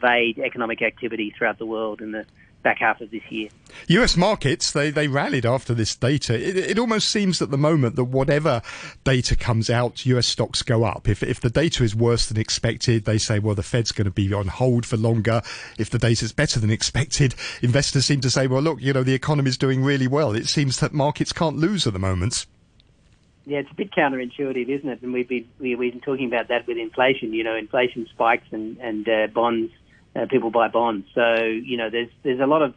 evade economic activity throughout the world in the back half of this year. US markets, they, they rallied after this data. It, it almost seems at the moment that whatever data comes out, US stocks go up. If, if the data is worse than expected, they say, well, the Fed's going to be on hold for longer. If the data is better than expected, investors seem to say, well, look, you know, the economy is doing really well. It seems that markets can't lose at the moment. Yeah, it's a bit counterintuitive, isn't it? And we've been, we've been talking about that with inflation. You know, inflation spikes and, and uh, bonds uh, people buy bonds. So you know, there's there's a lot of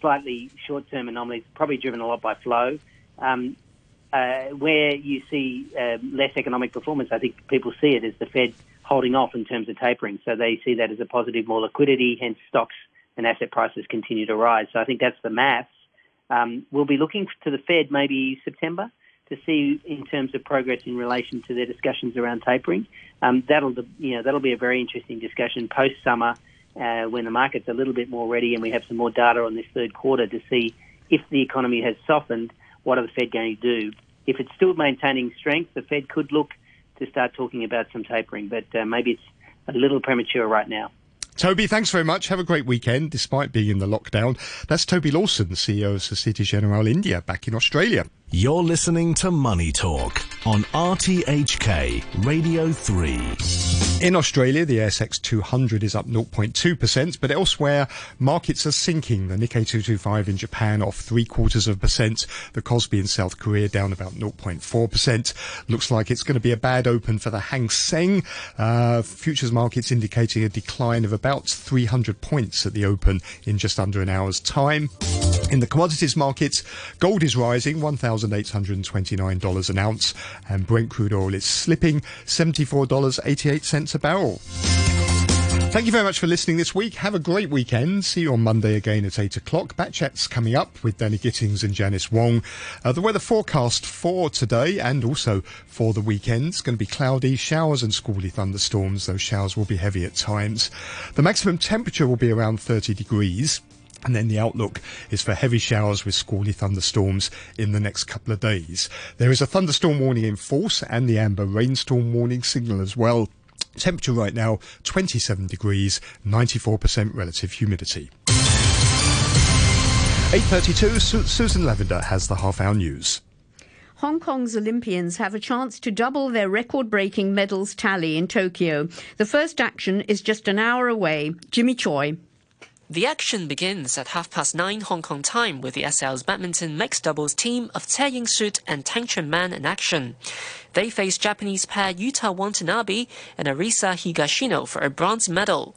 slightly short-term anomalies, probably driven a lot by flow. Um, uh, where you see uh, less economic performance, I think people see it as the Fed holding off in terms of tapering. So they see that as a positive, more liquidity, hence stocks and asset prices continue to rise. So I think that's the maths. Um, we'll be looking to the Fed maybe September to see in terms of progress in relation to their discussions around tapering. Um, that'll you know that'll be a very interesting discussion post summer uh, when the market's a little bit more ready and we have some more data on this third quarter to see if the economy has softened, what are the Fed going to do? If it's still maintaining strength, the Fed could look to start talking about some tapering, but uh, maybe it's a little premature right now. Toby, thanks very much. Have a great weekend, despite being in the lockdown. That's Toby Lawson, CEO of Societe Generale India, back in Australia. You're listening to Money Talk on RTHK Radio 3. In Australia, the ASX 200 is up 0.2%, but elsewhere, markets are sinking. The Nikkei 225 in Japan off three quarters of a percent. The Kospi in South Korea down about 0.4%. Looks like it's going to be a bad open for the Hang Seng. Uh, futures markets indicating a decline of about 300 points at the open in just under an hour's time. In the commodities markets, gold is rising $1,829 an ounce, and Brent crude oil is slipping $74.88 a barrel. Thank you very much for listening this week. Have a great weekend. See you on Monday again at 8 o'clock. Backchat's coming up with Danny Gittings and Janice Wong. Uh, the weather forecast for today and also for the weekend is going to be cloudy, showers and squally thunderstorms. Those showers will be heavy at times. The maximum temperature will be around 30 degrees. And then the outlook is for heavy showers with squally thunderstorms in the next couple of days. There is a thunderstorm warning in force and the amber rainstorm warning signal as well. Temperature right now 27 degrees, 94% relative humidity. 8:32 Su- Susan Lavender has the half hour news. Hong Kong's Olympians have a chance to double their record breaking medals tally in Tokyo. The first action is just an hour away. Jimmy Choi. The action begins at half past nine Hong Kong time with the SL's badminton mixed doubles team of Tse Ying Suet and Tang Chun Man in action. They face Japanese pair Yuta Watanabe and Arisa Higashino for a bronze medal.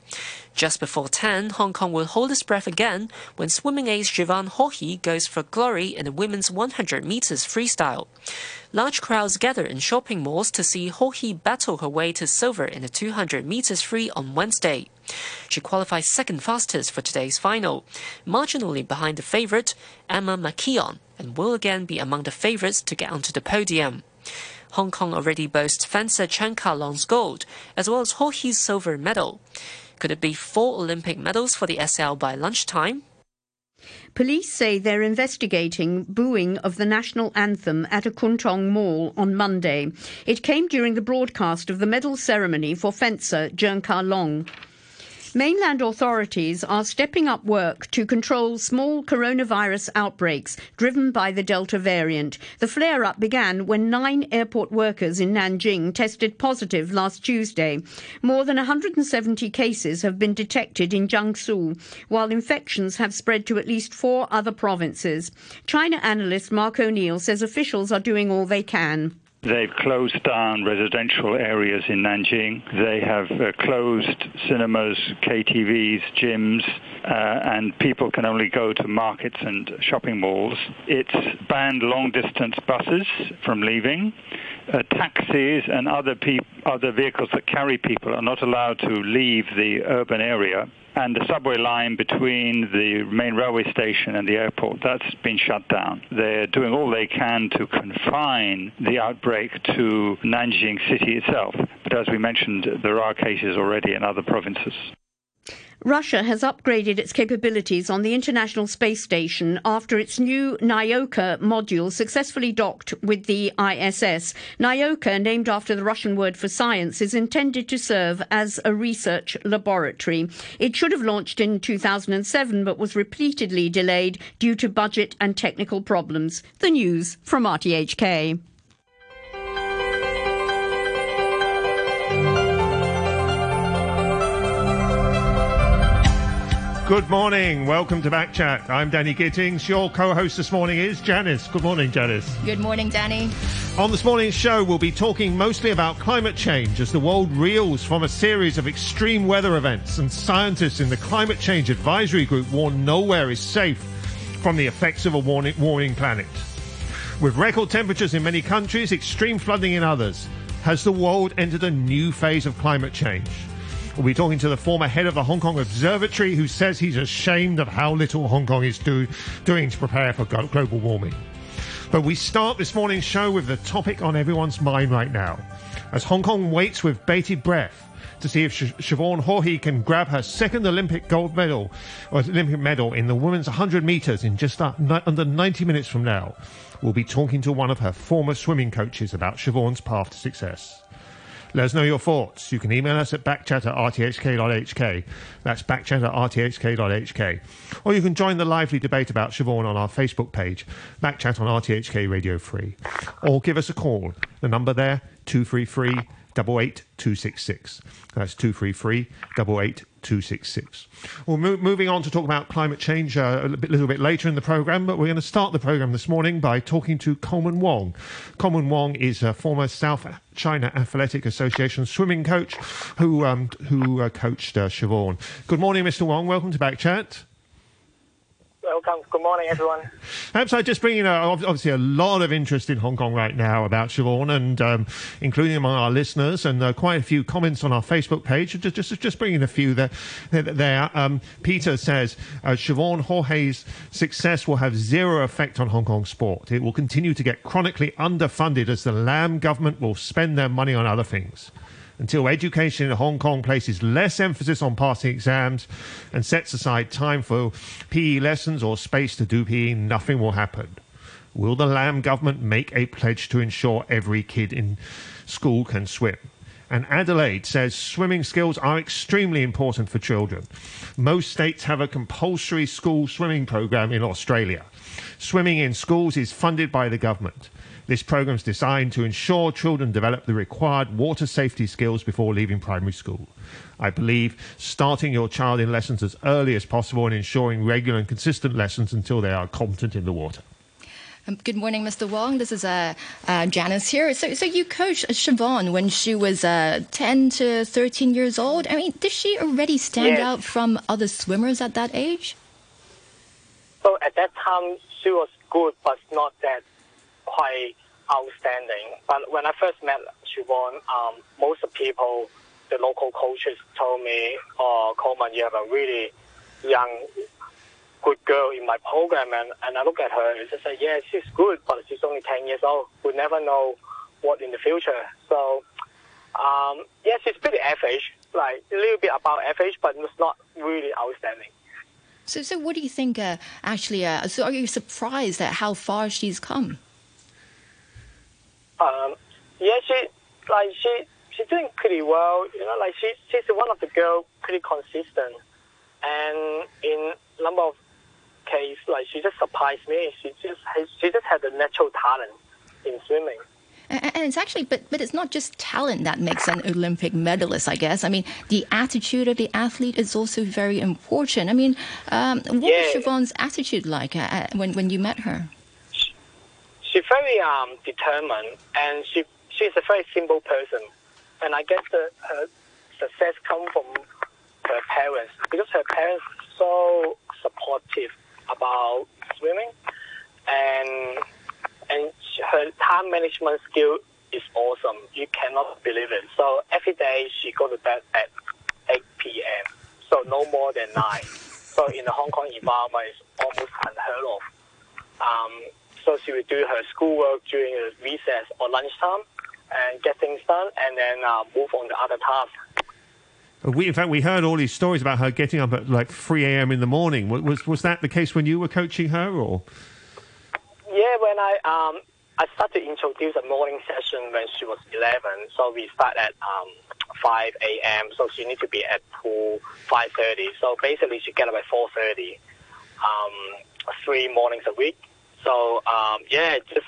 Just before 10, Hong Kong will hold its breath again when swimming ace Siobhan Haughey goes for glory in the women's 100 meters freestyle. Large crowds gather in shopping malls to see Haughey battle her way to silver in the 200 meters free on Wednesday. She qualified second fastest for today's final, marginally behind the favorite, Emma McKeon, and will again be among the favorites to get onto the podium. Hong Kong already boasts fencer Cheung Ka-long's gold, as well as Haughey's silver medal. Could it be four Olympic medals for the SL by lunchtime? Police say they're investigating booing of the national anthem at a Kwun Tong mall on Monday. It came during the broadcast of the medal ceremony for fencer Cheung Ka-long. Mainland authorities are stepping up work to control small coronavirus outbreaks driven by the Delta variant. The flare up began when nine airport workers in Nanjing tested positive last Tuesday. More than 170 cases have been detected in Jiangsu, while infections have spread to at least four other provinces. China analyst Mark O'Neill says officials are doing all they can. They've closed down residential areas in Nanjing. They have uh, closed cinemas, KTVs, gyms, uh, and people can only go to markets and shopping malls. It's banned long distance buses from leaving. Uh, taxis and other, pe- other vehicles that carry people are not allowed to leave the urban area and the subway line between the main railway station and the airport, that's been shut down. They're doing all they can to confine the outbreak to Nanjing city itself. But as we mentioned, there are cases already in other provinces. Russia has upgraded its capabilities on the International Space Station after its new Nauka module successfully docked with the ISS. Nauka, named after the Russian word for science, is intended to serve as a research laboratory. It should have launched in 2007 but was repeatedly delayed due to budget and technical problems. The news from RTHK. Good morning. Welcome to Backchat. I'm Danny Gittings. Your co-host this morning is Janice. Good morning, Janice. Good morning, Danny. On this morning's show, we'll be talking mostly about climate change as the world reels from a series of extreme weather events and scientists in the Climate Change Advisory Group warn nowhere is safe from the effects of a warming planet. With record temperatures in many countries, extreme flooding in others, has the world entered a new phase of climate change? We'll be talking to the former head of the Hong Kong Observatory who says he's ashamed of how little Hong Kong is do, doing to prepare for global warming. But we start this morning's show with the topic on everyone's mind right now. As Hong Kong waits with bated breath to see if Sh- Siobhan Haughey can grab her second Olympic gold medal or Olympic medal in the women's 100 meters in just under 90 minutes from now. We'll be talking to one of her former swimming coaches about Siobhan's path to success. Let us know your thoughts. You can email us at backchat at rthk.hk. That's backchat at rthk.hk. Or you can join the lively debate about Siobhan on our Facebook page, Backchat on RTHK Radio 3. Or give us a call. The number there, 233 88266. That's 233 88266. Well, mo- moving on to talk about climate change uh, a bit, little bit later in the programme, but we're going to start the programme this morning by talking to Colman Wong. Colman Wong is a former South China Athletic Association swimming coach who, um, who uh, coached uh, Siobhan. Good morning, Mr. Wong. Welcome to Back Backchat. Welcome. Good morning, everyone. I just bring in a, obviously a lot of interest in Hong Kong right now about Siobhan, and um, including among our listeners, and uh, quite a few comments on our Facebook page. Just just, just bringing a few there. there. Um, Peter says uh, Siobhan Haughey's success will have zero effect on Hong Kong sport. It will continue to get chronically underfunded as the Lam government will spend their money on other things until education in Hong Kong places less emphasis on passing exams and sets aside time for PE lessons or space to do PE, nothing will happen. Will the Lam government make a pledge to ensure every kid in school can swim? And Adelaide says swimming skills are extremely important for children. Most states have a compulsory school swimming program in Australia. Swimming in schools is funded by the government. This program is designed to ensure children develop the required water safety skills before leaving primary school. I believe starting your child in lessons as early as possible and ensuring regular and consistent lessons until they are competent in the water. Um, good morning, Mr. Wong. This is uh, uh, Janice here. So, so you coached Siobhan when she was uh, 10 to 13 years old. I mean, did she already stand yes. out from other swimmers at that age? So at that time, she was good, but not that quite outstanding. But when I first met Siobhan, um, most of people, the local coaches told me, "Oh, Colman, you have a really young, good girl in my program." And, and I look at her and just say, "Yeah, she's good, but she's only ten years old. We never know what in the future." So, um, she's pretty average, like a little bit above average, but it's not really outstanding. So, so what do you think? Uh, actually, uh, so are you surprised at how far she's come? Um, yeah, she like she she's doing pretty well. You know, like she she's one of the girl pretty consistent, and in number of case, like she just surprised me. She just has, she just had a natural talent in swimming. And it's actually, but but it's not just talent that makes an Olympic medalist. I guess. I mean, the attitude of the athlete is also very important. I mean, um, what yeah. was Siobhan's attitude like uh, when when you met her? She's very um, determined, and she she's a very simple person. And I guess the, her success comes from her parents because her parents are so supportive about swimming, and and her time management skill is awesome. You cannot believe it. So every day she goes to bed at 8 p.m. So no more than nine. So in the Hong Kong environment, it's almost unheard of. Um, so she would do her schoolwork during recess or lunchtime and get things done and then uh, move on to other tasks. We, in fact, we heard all these stories about her getting up at like 3 a.m. in the morning. Was was that the case when you were coaching her, or? Yeah, when I um I started to introduce a morning session when she was 11. So we start at um 5 a.m. So she needs to be at pool 5:30. So basically, she get up at 4:30, um, three mornings a week. So um, yeah, just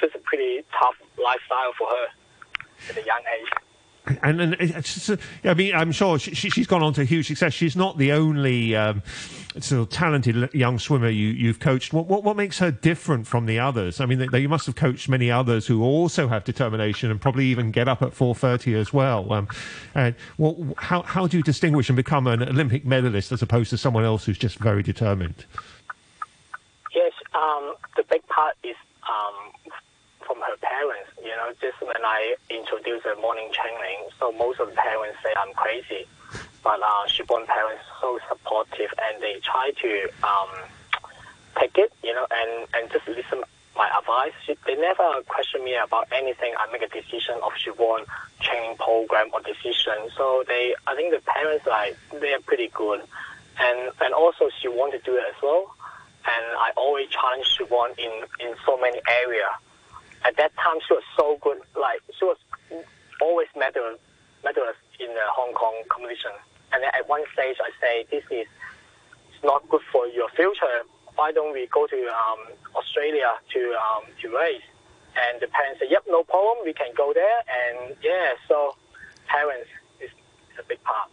just a pretty tough lifestyle for her at a young age. And, and it's just, I mean, I'm sure she, she's gone on to huge success. She's not the only um, sort of talented young swimmer you, have coached. What, what, what makes her different from the others? I mean, they, you must have coached many others who also have determination and probably even get up at 4:30 as well. Um, and what, how how do you distinguish and become an Olympic medalist as opposed to someone else who's just very determined? Um, the big part is um, from her parents. You know, just when I introduce the morning training, so most of the parents say I'm crazy, but uh, Siobhan parents so supportive and they try to um, take it, you know, and, and just listen my advice. They never question me about anything. I make a decision of Siobhan training program or decision. So they, I think the parents like they're pretty good, and and also she want to do it as well. And I always challenged Siobhan in in so many areas at that time she was so good. Like she was always medal medalist in the Hong Kong competition. And at one stage I say this is it's not good for your future. Why don't we go to um, Australia to um, to race? And the parents say, "Yep, no problem. We can go there." And yeah, so parents is a big part.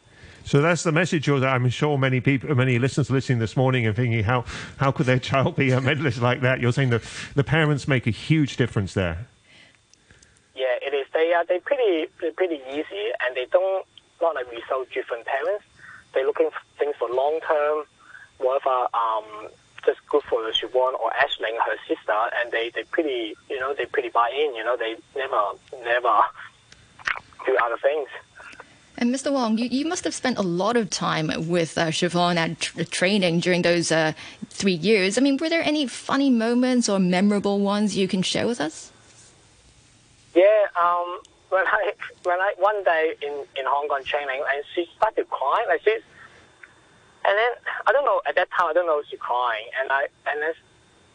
So that's the message. That I'm sure many people, many listeners listening this morning and thinking, how how could their child be a medalist like that? You're saying that the parents make a huge difference there. Yeah, it is. They are they pretty they're pretty easy, and they don't not like result driven parents. They're looking for things for long term, whatever um, just good for Siobhan or Ashling, her sister, and they they pretty you know they pretty buy in. You know they never never do other things. And Mr. Wong, you, you must have spent a lot of time with uh, Siobhan at tr- training during those uh, three years. I mean, were there any funny moments or memorable ones you can share with us? Yeah, um, when I when I one day in, in Hong Kong training, and she started crying, like she's, and then I don't know at that time I don't know she's crying, and I and then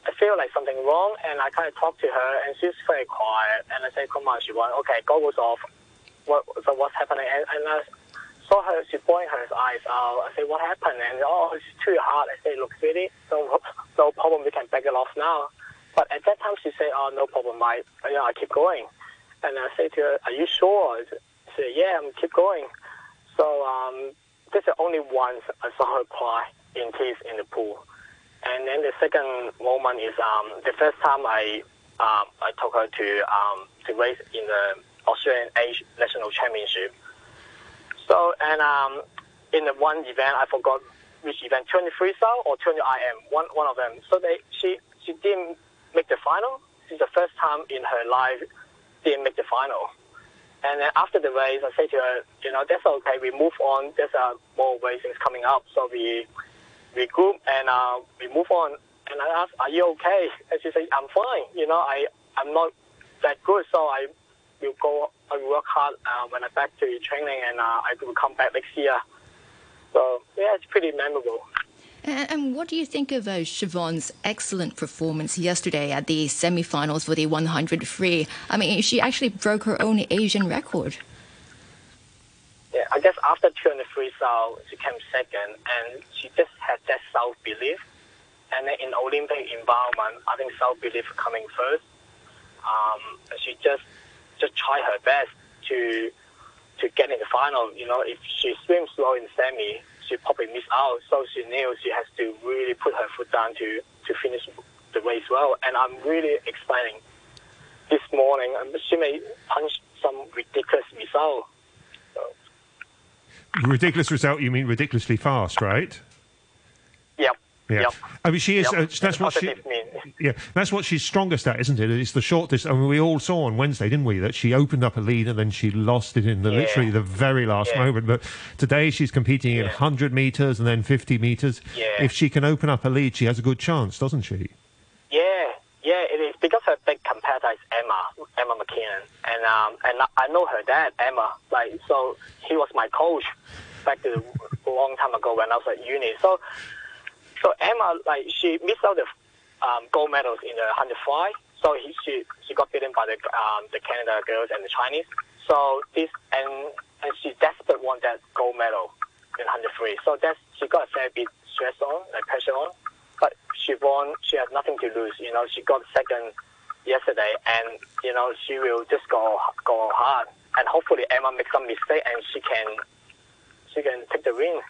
I feel like something wrong, and I kind of talk to her, and she's very quiet, and I say, "Come on, Siobhan, okay, goggles off." What so what's happening? And, and I saw her, she pointed her eyes out. I said, what happened? And oh, it's too hard. I said, look, sweetie, no, no problem. We can back it off now. But at that time, she said, oh, no problem. I, you know, I keep going. And I said to her, are you sure? She said, yeah, I'm keep going. So um, this is only once I saw her cry in tears in the pool. And then the second moment is um, the first time I um, I took her to um, to race in the Australian Age National Championship. So, and um, in the one event, I forgot which event, 20 freestyle or 20 IM, one, one of them. So they, she, she didn't make the final. It's the first time in her life didn't make the final. And then after the race, I said to her, you know, that's okay. We move on. There's uh, more races coming up. So we we group and uh, we move on. And I asked, are you okay? And she said, I'm fine. You know, I, I'm not that good. So I will go, I will work hard uh, when I back to training, and uh, I will come back next year. So yeah, it's pretty memorable. And, and what do you think of uh, Siobhan's excellent performance yesterday at the semi-finals for the 100 free? I mean, she actually broke her own Asian record. Yeah, I guess after 200 freestyle, she came second, and she just had that self-belief. And then in Olympic environment, I think self-belief coming first. Um, she just just try her best to to get in the final. You know, if she swims slow in semi, she probably miss out. So she knew she has to really put her foot down to to finish the race well. And I'm really explaining this morning. She may punch some ridiculous result. So. Ridiculous result? You mean ridiculously fast, right? Yep. Yeah, yep. I mean, she is. Yep. Uh, that's what she. Yeah, that's what she's strongest at, isn't it? It's the short distance. I mean, we all saw on Wednesday, didn't we, that she opened up a lead and then she lost it in the Yeah. literally the very last Yeah. moment. But today she's competing in 100 meters and then 50 meters. Yeah. If she can open up a lead, she has a good chance, doesn't she? Yeah, yeah, it is because her big competitor is Emma, Emma McKeon, and um, and I know her dad, Emma. Like, so he was my coach. back a long time ago when I was at uni. So, so Emma, like she missed out the um, gold medals in the 105. So he, she she got beaten by the um, the Canada girls and the Chinese. So this and and she desperate want that gold medal in hundred 103. So that's she got a fair bit stress on, like pressure on. But she won. She has nothing to lose. You know, she got second yesterday, and you know she will just go go hard, and hopefully Emma makes some mistake and she can she can take the win.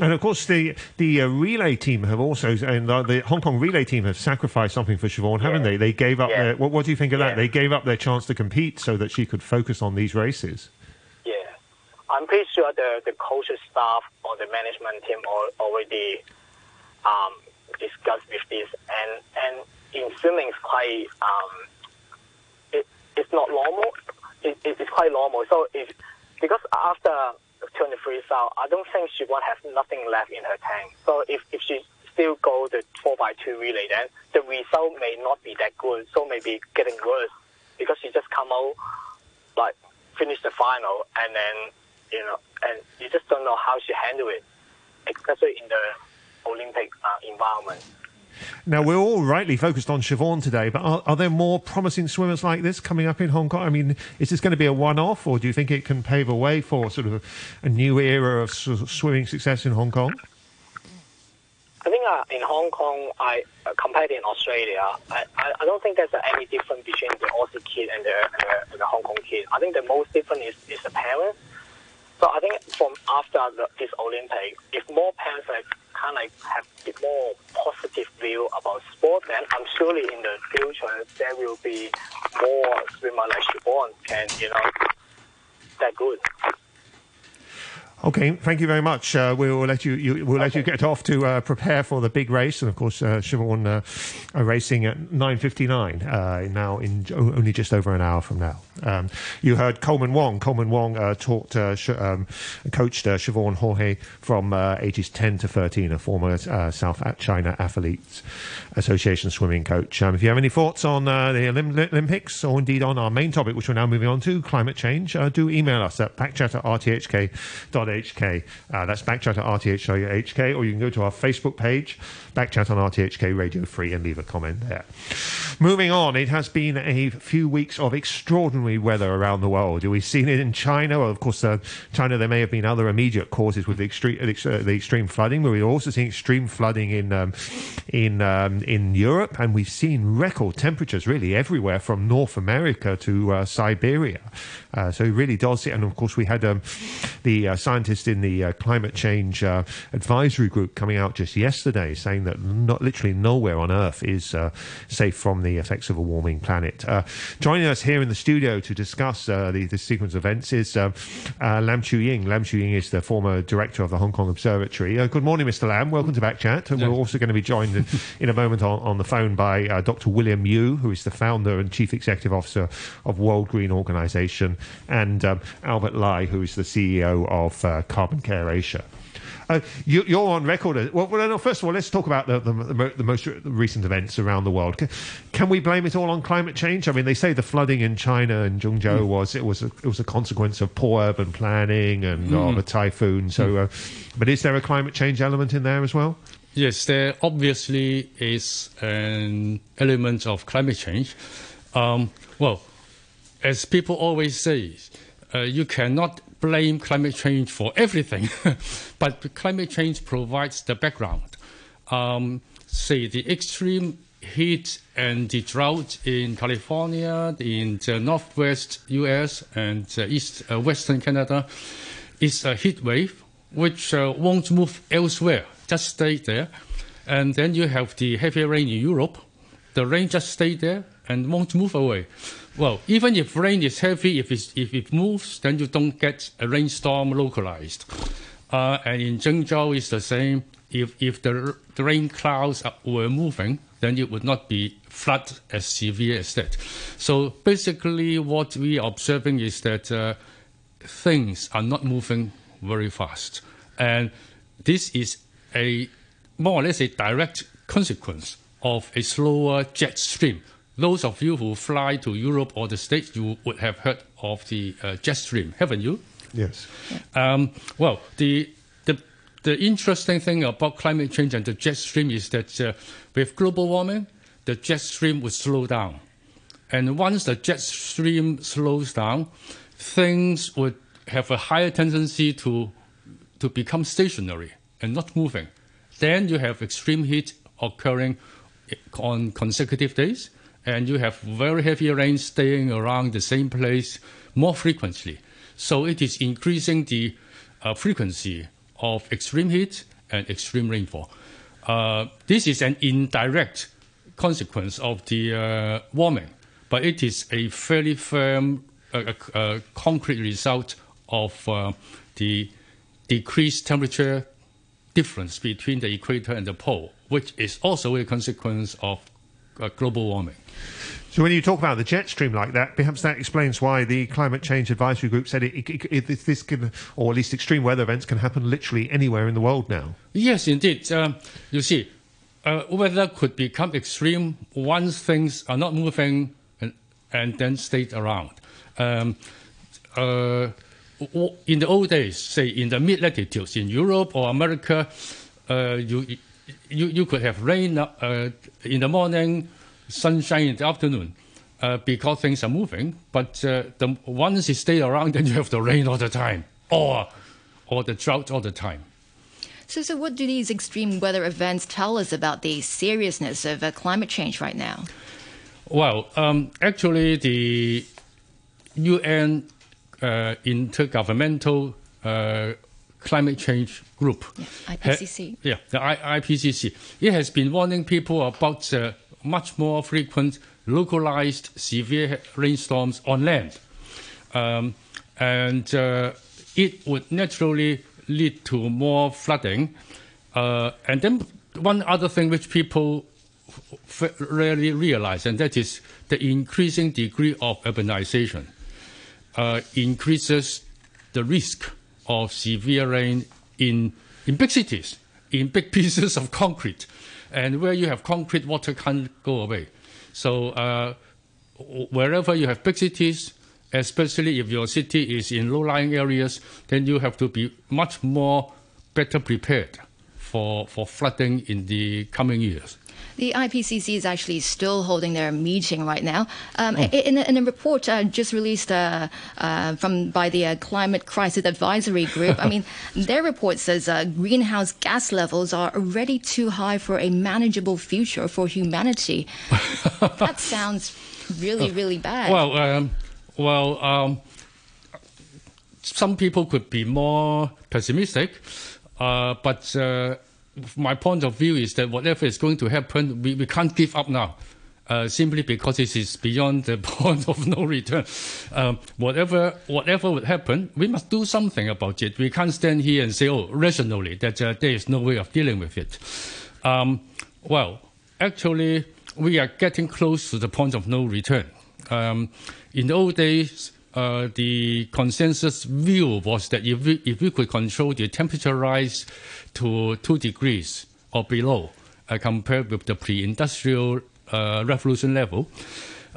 And of course, the the uh, relay team have also, and uh, the Hong Kong relay team have sacrificed something for Siobhan, haven't Yeah. they? They gave up. Yeah. Their, what, what do you think of that? They gave up their chance to compete so that she could focus on these races. Yeah, I'm pretty sure the the coaching staff or the management team al- already um, discussed with this, and and in swimming it's quite um, it, it's not normal. It, it, it's quite normal. So if because after 23 out, I don't think she won't have nothing left in her tank. So if if she still go the four by two relay, then the result may not be that good. So maybe getting worse because she just come out like finish the final and then you know and you just don't know how she handle it, especially in the Olympic uh, environment. Now we're all rightly focused on Siobhan today, but are, are there more promising swimmers like this coming up in Hong Kong? I mean, is this going to be a one-off, or do you think it can pave a way for sort of a new era of swimming success in Hong Kong? I think uh, in Hong Kong, I uh, compared in Australia, I, I, I don't think there's uh, any difference between the Aussie kid and the, and the, the Hong Kong kid. I think the most different is, is the parents. So I think from after the, this Olympic, if more parents like, kind of like have a bit more positive view about sport, then I'm surely in the future there will be more swimmer like Siobhan can, you know, that good. Okay, thank you very much. Uh, we will let you, you we'll let you get off to uh, prepare for the big race, and of course, uh, Siobhan uh, are racing at nine fifty nine uh, now in j- only just over an hour from now. Um, you heard Colman Wong. Colman Wong uh, taught uh, Sh- um, coached uh, Siobhan Haughey from uh, ages ten to thirteen, a former uh, South China Athletes Association swimming coach. Um, if you have any thoughts on uh, the Olymp- Olympics or indeed on our main topic, which we're now moving on to, climate change, do email us at backchat at rthk.hk. That's backchat at rthk, or you can go to our Facebook page, backchat on RTHK Radio 3, and leave a comment there. Moving on, it has been a few weeks of extraordinary weather around the world. We've seen it in China. Well, of course, uh, China, there may have been other immediate causes with the extreme, uh, the extreme flooding, but we're also seeing extreme flooding in um, in um, in Europe, and we've seen record temperatures really everywhere from North America to uh, Siberia. Uh, so it really does. And of course, we had um, the uh, scientist in the uh, climate change advisory group coming out just yesterday saying that not literally nowhere on Earth is safe from the effects of a warming planet. Joining us here in the studio to discuss uh, the, the sequence of events is um, uh, Lam Chiu-ying. Lam Chiu-ying is the former director of the Hong Kong Observatory. Uh, good morning, Mr. Lam. Welcome to Backchat. And We're also going to be joined in, in a moment on, on the phone by uh, Dr. William Yu, who is the founder and chief executive officer of World Green Organization, and um, Albert Lai, who is the CEO of uh, Carbon Care Asia. Uh, you, you're on record. Well, well, no, first of all, let's talk about the, the, the, mo- the most recent events around the world. Can, can we blame it all on climate change? I mean, they say the flooding in China and Zhengzhou was it was a, it was a consequence of poor urban planning and of a typhoon. So, uh, but is there a climate change element in there as well? Yes, there obviously is an element of climate change. Um, well, as people always say, uh, you cannot blame climate change for everything, but climate change provides the background. Um, say the extreme heat and the drought in California, in the northwest U.S. and east uh, western Canada, is a heat wave which uh, won't move elsewhere, just stay there. And then you have the heavy rain in Europe. The rain just stay there and won't move away. Well, even if rain is heavy, if, it's, if it moves, then you don't get a rainstorm localized. Uh, and in Zhengzhou, it's the same. If, if the, the rain clouds were moving, then it would not be flood as severe as that. So basically, what we are observing is that uh, things are not moving very fast. And this is a more or less a direct consequence of a slower jet stream. Those of you who fly to Europe or the States, you would have heard of the uh, jet stream, haven't you? Yes. Um, well, the, the the interesting thing about climate change and the jet stream is that uh, with global warming, the jet stream would slow down. And once the jet stream slows down, things would have a higher tendency to, to become stationary and not moving. Then you have extreme heat occurring on consecutive days, and you have very heavy rain staying around the same place more frequently. So it is increasing the uh, frequency of extreme heat and extreme rainfall. Uh, this is an indirect consequence of the uh, warming, but it is a fairly firm, uh, uh, concrete result of uh, the decreased temperature difference between the equator and the pole, which is also a consequence of uh, global warming. So when you talk about the jet stream like that, perhaps that explains why the climate change advisory group said it, it, it, this can, or at least extreme weather events, can happen literally anywhere in the world now. Yes, indeed. Um, you see, uh, weather could become extreme once things are not moving and, and then stay around. Um, uh, in the old days, say in the mid latitudes in Europe or America, uh, you, you you could have rain uh, in the morning, sunshine in the afternoon. Uh, because things are moving, but uh, the once you stay around, then you have the rain all the time, or or the drought all the time. So, so what do these extreme weather events tell us about the seriousness of uh, climate change right now? Well, um, actually, the UN uh, Intergovernmental uh, Climate Change Group, yeah, IPCC. Ha- yeah, the I- IPCC. It has been warning people about much more frequent localized severe rainstorms on land. Um, and uh, it would naturally lead to more flooding. Uh, and then one other thing which people rarely realize, and that is the increasing degree of urbanization uh, increases the risk of severe rain in, in big cities, in big pieces of concrete. And where you have concrete, water can't go away. So uh, wherever you have big cities, especially if your city is in low-lying areas, then you have to be much more better prepared for, for flooding in the coming years. The IPCC is actually still holding their meeting right now. Um, oh. in, in, a report uh, just released uh, uh, from by the uh, Climate Crisis Advisory Group, I mean, their report says uh, greenhouse gas levels are already too high for a manageable future for humanity. that sounds really, really bad. Well, um, well, um, some people could be more pessimistic, uh, but my point of view is that whatever is going to happen, we, we can't give up now. Uh, simply because it is beyond the point of no return. Um, whatever whatever would happen, we must do something about it. We can't stand here and say, oh, rationally, that uh, there is no way of dealing with it. Um, well, actually, we are getting close to the point of no return. Um, in the old days, uh, the consensus view was that if we, if we could control the temperature rise to 2 degrees or below, uh, compared with the pre-industrial uh, revolution level,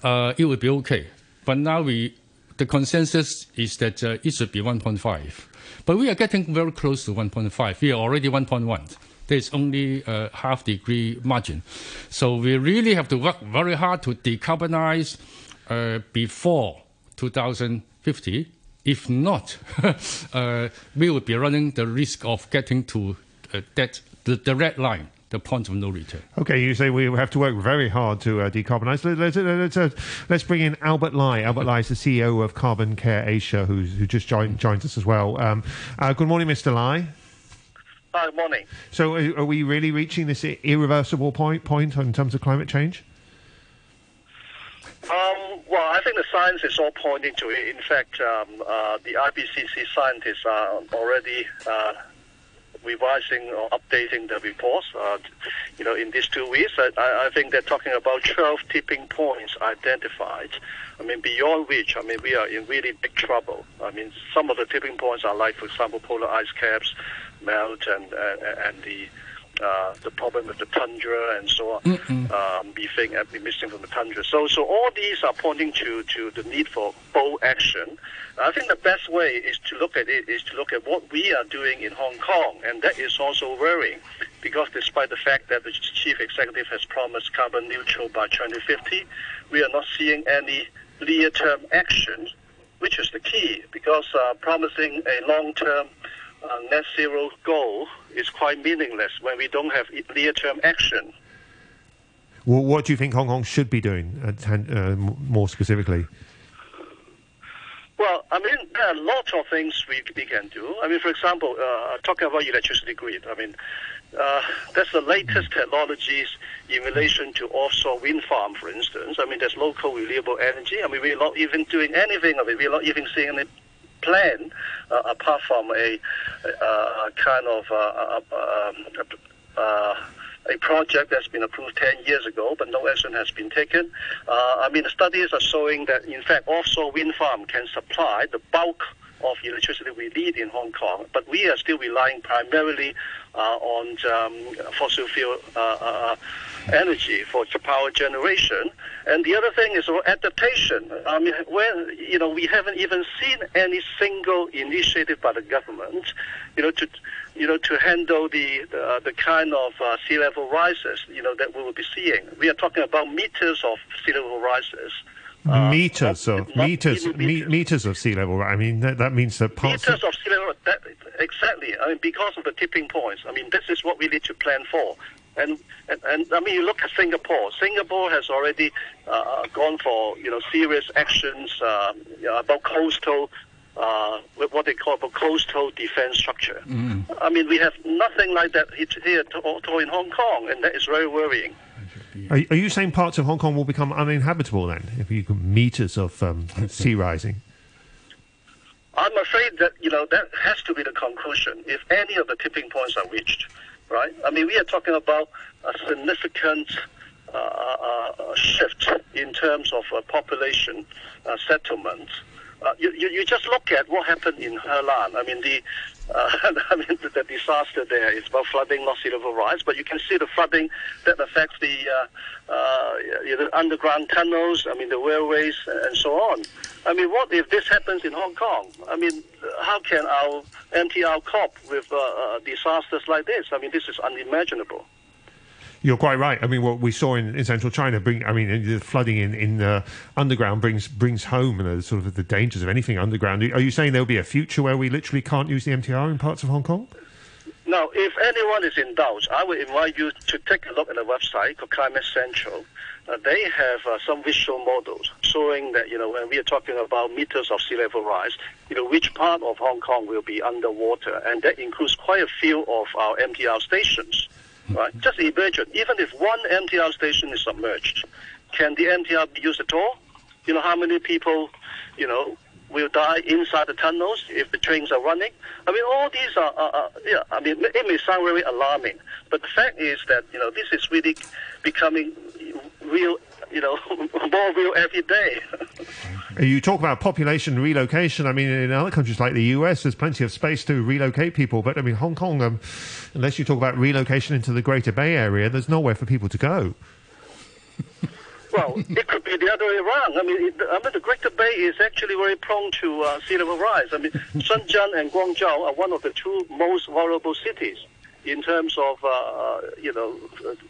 uh, it would be okay. But now we, the consensus is that uh, it should be 1.5. But we are getting very close to 1.5. We are already 1.1. There's only a half degree margin. So we really have to work very hard to decarbonize uh, before 2050. If not, uh, we would be running the risk of getting to uh, that the, the red line the point of no return. Okay, you say we have to work very hard to uh, decarbonise. Let, us let's, uh, let's bring in Albert Lai. Albert Lai is the CEO of Carbon Care Asia, who's, who just joined, joined us as well. Um, uh, good morning, Mr. Lai. Hi, good morning. So, are, are, we really reaching this irreversible point, point in terms of climate change? Um, well, I think the science is all pointing to it. In fact, um, uh, the IPCC scientists are already uh, revising or updating the reports. Uh, you know, in these two weeks, I, I, think they're talking about 12 tipping points identified. I mean, beyond which, I mean, we are in really big trouble. I mean, some of the tipping points are like, for example, polar ice caps melt and and, and the uh, the problem with the tundra and so on, um, methane emission from the tundra. So, so all these are pointing to, to the need for bold action. I think the best way is to look at it is to look at what we are doing in Hong Kong, and that is also worrying because despite the fact that the chief executive has promised carbon neutral by 2050, we are not seeing any near-term action, which is the key because uh, promising a long-term uh, net zero goal is quite meaningless when we don't have near-term action. Well, what do you think Hong Kong should be doing, uh, uh, more specifically? Well, I mean, there are lots of things we, we can do. I mean, for example, uh, talking about electricity grid, I mean, uh, that's the latest technologies in relation to offshore wind farm, for instance. I mean, there's local renewable energy. I mean, we're not even doing anything of it. We're not even seeing any plan uh, apart from a, a kind of uh, uh, a project that's been approved 10 years ago, but no action has been taken. I mean, studies are showing that, in fact, offshore wind farm can supply the bulk of electricity we need in Hong Kong, but we are still relying primarily uh, on um, fossil fuel uh, uh, energy for power generation. And the other thing is adaptation. I mean, when you know we haven't even seen any single initiative by the government, you know, to you know to handle the uh, the kind of uh, sea level rises, you know, that we will be seeing. We are talking about meters of sea level rises. Uh, meters of not meters, meters. meters of sea level. I mean, that, that means that parts meters of, of sea level. That, exactly. I mean, because of the tipping points. I mean, this is what we need to plan for. And, and, and I mean, you look at Singapore. Singapore has already uh, gone for you know serious actions uh, about coastal, uh, what they call a coastal defense structure. Mm. I mean, we have nothing like that here to, to in Hong Kong, and that is very worrying. Are, are, you saying parts of Hong Kong will become uninhabitable then, if you can meters of um, sea rising? I'm afraid that you know that has to be the conclusion if any of the tipping points are reached, right? I mean, we are talking about a significant uh, uh, shift in terms of uh, population uh, settlement. Uh, you, you, you just look at what happened in Henan. I mean, the uh, I mean, the, the, disaster there is about flooding, not sea level rise, but you can see the flooding that affects the, uh, uh, know, underground tunnels, I mean, the railways, and so on. I mean, what if this happens in Hong Kong? I mean, how can our MTR cope with uh, uh, disasters like this? I mean, this is unimaginable. You're quite right. I mean, what we saw in, in central China, bring, I mean, the flooding in in the underground brings brings home the sort of the dangers of anything underground. Are you saying there'll be a future where we literally can't use the MTR in parts of Hong Kong? Now, if anyone is in doubt, I would invite you to take a look at the website called Climate Central. Uh, they have uh, some visual models showing that, you know, when we are talking about meters of sea level rise, you know, which part of Hong Kong will be underwater. And that includes quite a few of our MTR stations right? Just imagine, even if one MTR station is submerged, can the MTR be used at all? You know, how many people, you know, will die inside the tunnels if the trains are running? I mean, all these are, are, are yeah, I mean, it may sound very alarming, but the fact is that, you know, this is really becoming real you know, more real every day. you talk about population relocation. I mean, in other countries like the US, there's plenty of space to relocate people. But I mean, Hong Kong, um, unless you talk about relocation into the Greater Bay Area, there's nowhere for people to go. well, it could be the other way around. I mean, it, I mean, the Greater Bay is actually very prone to uh, sea level rise. I mean, Shenzhen and Guangzhou are one of the two most vulnerable cities in terms of uh, you know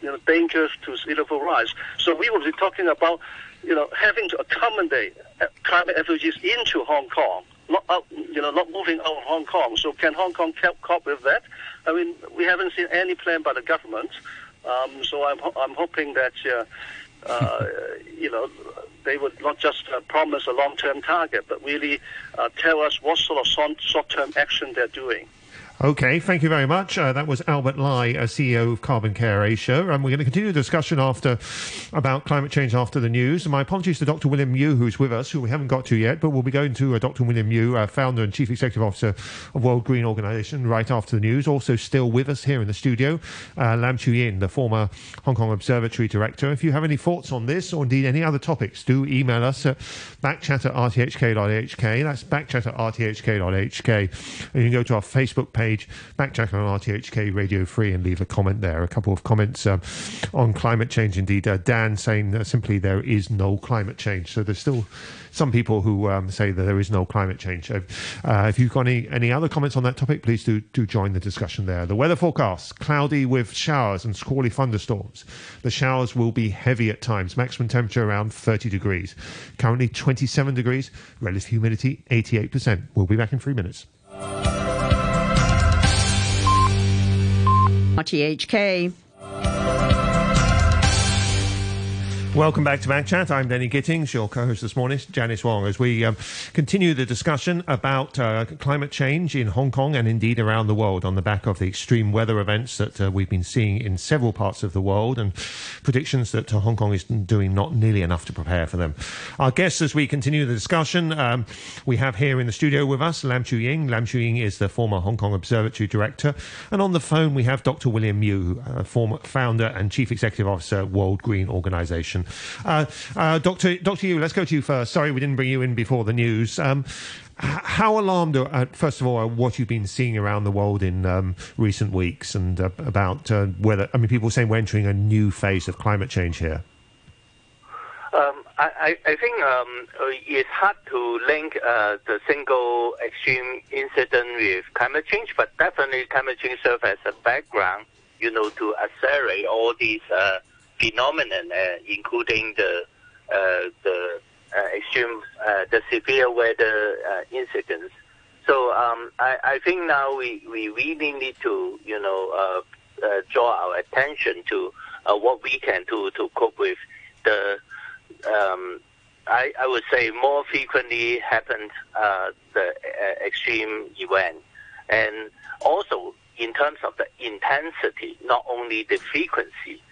you know dangers to sea level rise. So we will be talking about you know having to accommodate uh, climate refugees into Hong Kong, not out, you know not moving out of Hong Kong. So can Hong Kong cope with that? I mean, we haven't seen any plan by the government. Um, so I'm I'm hoping that. Uh, uh, you know, they would not just uh, promise a long-term target, but really uh, tell us what sort of short-term action they're doing. Okay, thank you very much. Uh, that was Albert Lai, uh, CEO of Carbon Care Asia. And we're going to continue the discussion after about climate change after the news. My apologies to Dr. William Yu, who's with us, who we haven't got to yet, but we'll be going to uh, Dr. William Yu, uh, founder and chief executive officer of World Green Organization, right after the news. Also, still with us here in the studio, uh, Lam Chiu-ying, the former Hong Kong Observatory director. If you have any thoughts on this or indeed any other topics, do email us at backchat at rthk.hk. That's backchat at rthk.hk. And you can go to our Facebook page page, backchat on RTHK Radio 3, and leave a comment there. A couple of comments um, on climate change. Indeed, uh, Dan saying uh, simply there is no climate change. So there's still some people who um, say that there is no climate change. Uh, if you've got any, any other comments on that topic, please do, do join the discussion there. The weather forecast cloudy with showers and squally thunderstorms. The showers will be heavy at times, maximum temperature around 30 degrees. Currently 27 degrees, relative humidity 88%. We'll be back in three minutes. RTHK. Welcome back to Backchat. I'm Danny Gittings, your co-host this morning, Janice Wong, as we um, continue the discussion about uh, climate change in Hong Kong and indeed around the world on the back of the extreme weather events that uh, we've been seeing in several parts of the world and predictions that uh, Hong Kong is doing not nearly enough to prepare for them. Our guests, as we continue the discussion, um, we have here in the studio with us Lam Chiu-ying. Lam Chiu-ying is the former Hong Kong Observatory Director, and on the phone we have Dr. William Yu, uh, former founder and Chief Executive Officer, World Green Organization. Uh, uh, Doctor, Doctor Yu, let's go to you first. Sorry, we didn't bring you in before the news. Um, how alarmed, uh, first of all, are what you've been seeing around the world in um, recent weeks and uh, about whether, I mean, people saying we're entering a new phase of climate change here? Um, I, I, think um, it's hard to link uh, the single extreme incident with climate change, but definitely climate change serves as a background, you know, to accelerate all these uh, phenomenon, uh, including the uh, the uh, extreme, the severe weather incidents. So um, I, I, think now we, we really need to, you know, draw our attention to what we can do to cope with the um, I, I, would say more frequently happen uh, the uh, extreme event, and also in terms of the intensity, not only the frequency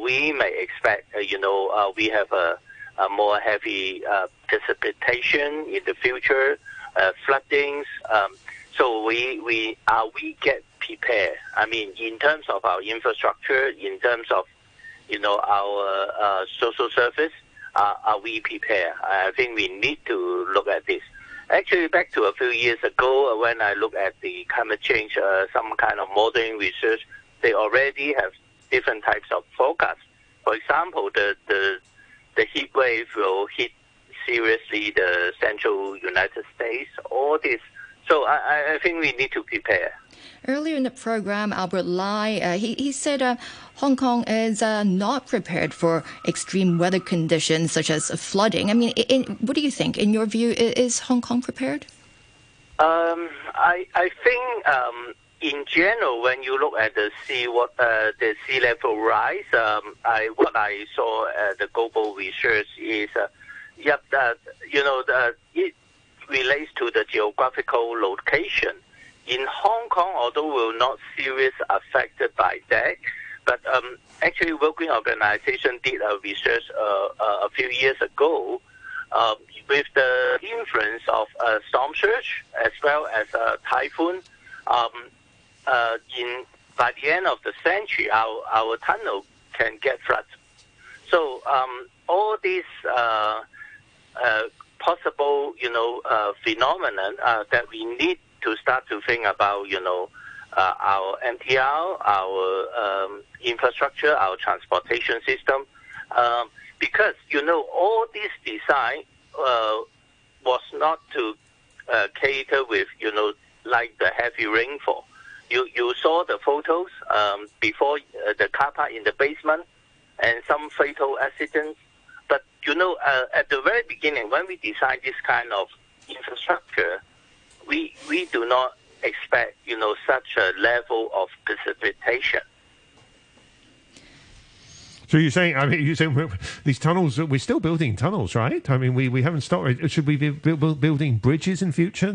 we may expect, uh, you know, uh, we have a, a more heavy uh, precipitation in the future, uh, floodings. Um, so we we are we get prepared. I mean, in terms of our infrastructure, in terms of you know our uh, social service, are we prepared? I think we need to look at this. Actually, back to a few years ago, when I look at the climate change, some kind of modeling research, they already have different types of forecasts. For example, the, the, the heat wave will hit seriously the central United States, all this. So I, I think we need to prepare. Earlier in the program, Albert Lai, uh, he, he said uh, Hong Kong is uh, not prepared for extreme weather conditions such as flooding. I mean, in, what do you think? In your view, is Hong Kong prepared? Um, I, I think um, in general, when you look at the sea, what uh, the sea level rise, um, I what I saw uh, the global research is, uh, yep, uh, you know, the, it relates to the geographical location. In Hong Kong, although we're not seriously affected by that, but um, actually, World Green Organization did a research uh, uh, a few years ago uh, with the influence of uh, storm surge as well as uh, typhoon. Um, uh, in by the end of the century, our our tunnel can get flooded. So um, all these uh, uh, possible, you know, uh, phenomenon uh, that we need to start to think about, you know, uh, our MTR, our um, infrastructure, our transportation system, um, because you know all this design uh, was not to cater with, you know, like the heavy rainfall you you saw the photos um, before uh, the car park in the basement and some fatal accidents. But you know, uh, at the very beginning, when we design this kind of infrastructure, we we do not expect you know such a level of precipitation. So you're saying, I mean, you're saying these tunnels, we're still building tunnels, right? I mean, we, we haven't stopped. Should we be building bridges in future?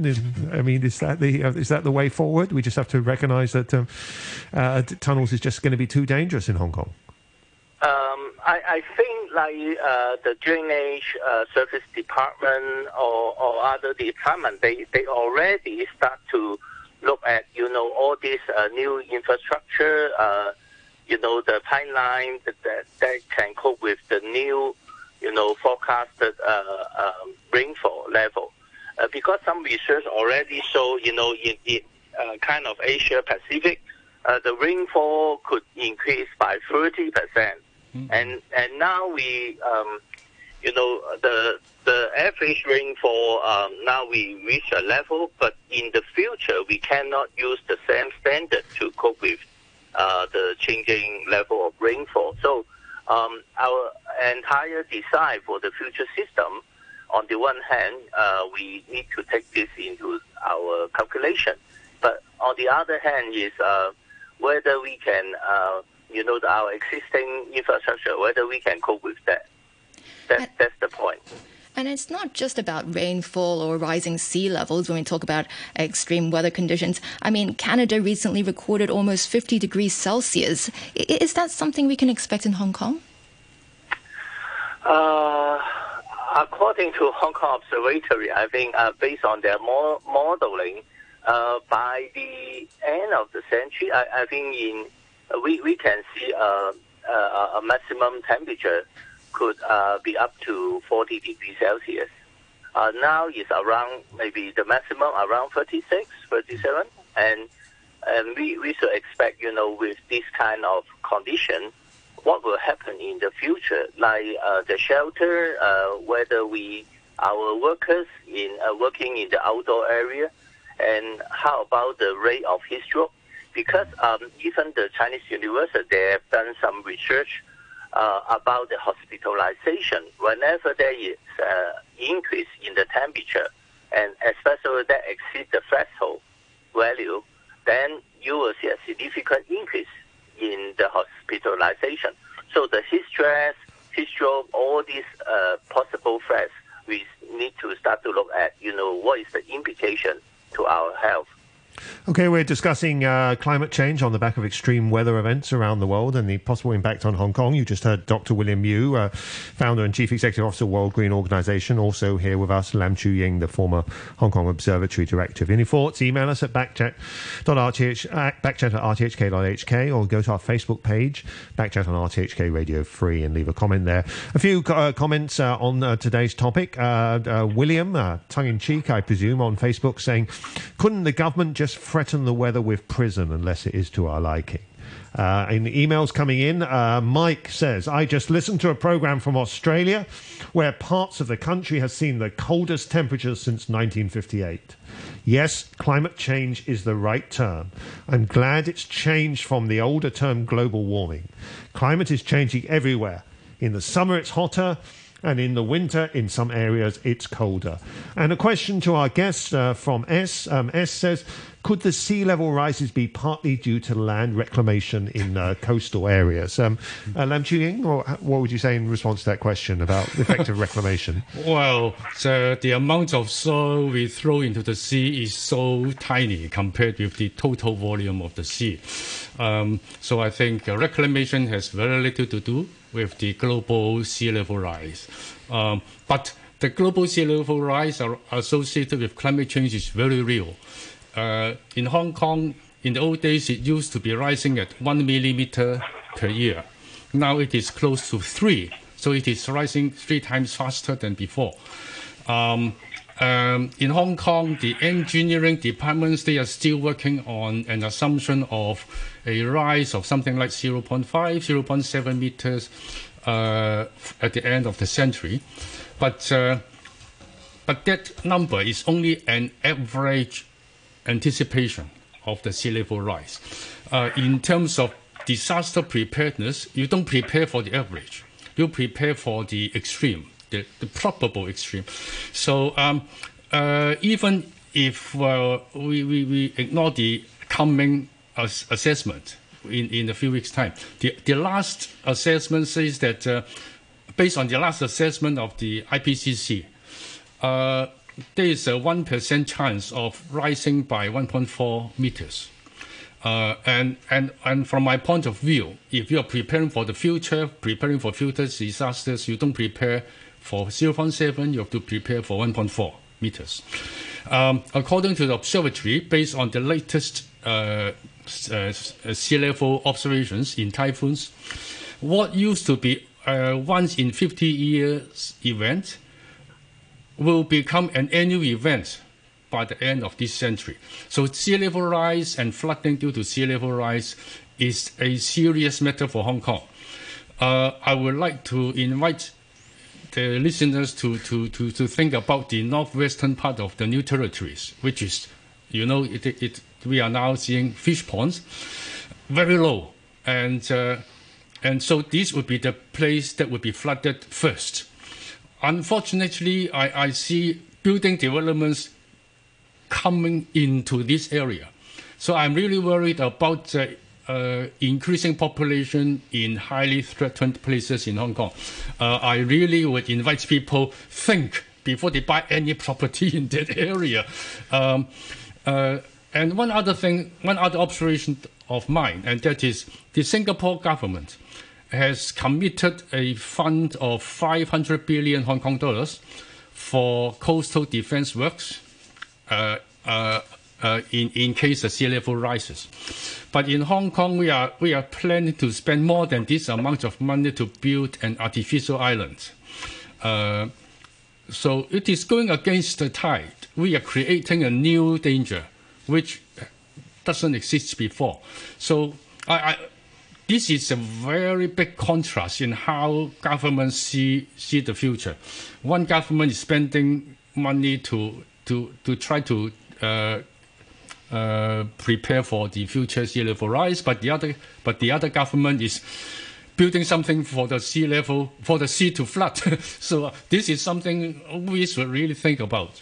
I mean, is that the uh, is that the way forward? We just have to recognise that um, uh, tunnels is just going to be too dangerous in Hong Kong. Um, I, I, think like uh, the drainage uh, service department or, or other department, they, they already start to look at you know all this uh, new infrastructure uh, you know, the pipeline that, that, that can cope with the new, you know, forecasted uh, um, rainfall level. Uh, because some research already show, you know, in, in uh, kind of Asia Pacific, uh, the rainfall could increase by 30 percent. And and now we, um, you know, the the average rainfall um, now we reach a level, but in the future we cannot use the same standard to cope with uh, the changing level of rainfall. So um, our entire design for the future system, on the one hand, uh, we need to take this into our calculation, but on the other hand is uh, whether we can, uh, you know, our existing infrastructure, whether we can cope with that. That, that's the point. And it's not just about rainfall or rising sea levels when we talk about extreme weather conditions. I mean, Canada recently recorded almost 50 degrees Celsius. Is that something we can expect in Hong Kong? Uh, according to Hong Kong Observatory, I think uh, based on their mo- modeling, uh, by the end of the century, I, I think in we we can see uh, uh, a maximum temperature could uh, be up to 40 degrees Celsius. Uh, now it's around maybe the maximum around 36, 37, and and we, we should expect you know with this kind of condition, what will happen in the future, like uh, the shelter, uh, whether we our workers in uh, working in the outdoor area, and how about the rate of heat stroke? Because um, even the Chinese university they have done some research uh, about the hospitalization. Whenever there is uh, increase in the temperature, and especially that exceeds the threshold value, then you will see a significant increase in the hospitalization. So the heat stress, heat stroke, all these uh, possible threats, we need to start to look at, you know, what is the implication to our health. Okay, we're discussing uh, climate change on the back of extreme weather events around the world and the possible impact on Hong Kong. You just heard Dr. William Yu, uh, founder and chief executive officer of World Green Organization. Also here with us, Lam Chiu-ying, the former Hong Kong Observatory director. Any thoughts? Email us at backchat.rth, backchat at rthk.hk or go to our Facebook page, backchat on RTHK Radio 3, and leave a comment there. A few uh, comments uh, on uh, today's topic. William, tongue in cheek, I presume, on Facebook saying, couldn't the government just threaten the weather with prison unless it is to our liking? Uh, in emails coming in, uh, Mike says, I just listened to a program from Australia where parts of the country has seen the coldest temperatures since 1958. Yes, climate change is the right term. I'm glad it's changed from the older term global warming. Climate is changing everywhere. In the summer, it's hotter. And in the winter, in some areas, it's colder. And a question to our guest uh, from S. Um, S says, could the sea level rises be partly due to land reclamation in uh, coastal areas? Um, uh, Lam or what would you say in response to that question about effective reclamation? Well, the, the amount of soil we throw into the sea is so tiny compared with the total volume of the sea. Um, so I think uh, reclamation has very little to do with the global sea level rise. Um, but the global sea level rise are associated with climate change is very real. Uh, in Hong Kong, in the old days, it used to be rising at one millimeter per year. Now it is close to three, so it is rising three times faster than before. Um, um, in Hong Kong, the engineering departments they are still working on an assumption of a rise of something like 0.5, 0.7 meters uh, at the end of the century, but uh, but that number is only an average anticipation of the sea level rise. Uh, in terms of disaster preparedness, you don't prepare for the average. You prepare for the extreme, the, the probable extreme. So um, uh, even if uh, we, we, we ignore the coming as- assessment in, in a few weeks' time, the, the last assessment says that uh, based on the last assessment of the IPCC, there is a 1% chance of rising by 1.4 meters. Uh, and, and, and from my point of view, if you are preparing for the future, preparing for future disasters, you don't prepare for 0.7, you have to prepare for 1.4 meters. Um, according to the observatory, based on the latest uh, uh, uh, sea level observations in typhoons, what used to be a once in 50 years event will become an annual event by the end of this century. So sea level rise and flooding due to sea level rise is a serious matter for Hong Kong. Uh, I would like to invite the listeners to, to, to, to think about the northwestern part of the new territories, which is, you know, it, it, we are now seeing fish ponds very low. And, uh, and so this would be the place that would be flooded first. Unfortunately, I, I see building developments coming into this area. So I'm really worried about the uh, increasing population in highly threatened places in Hong Kong. Uh, I really would invite people think before they buy any property in that area. Um, uh, and one other thing, one other observation of mine, and that is the Singapore government has committed a fund of 500 billion Hong Kong dollars for coastal defense works uh, uh, uh, in, in case the sea level rises. But in Hong Kong, we are, we are planning to spend more than this amount of money to build an artificial island. Uh, so it is going against the tide. We are creating a new danger, which doesn't exist before. So I, I, this is a very big contrast in how governments see, see the future. One government is spending money to, to, to try to uh, uh, prepare for the future sea level rise, but the other, but the other government is building something for the sea level, for the sea to flood. so this is something we should really think about.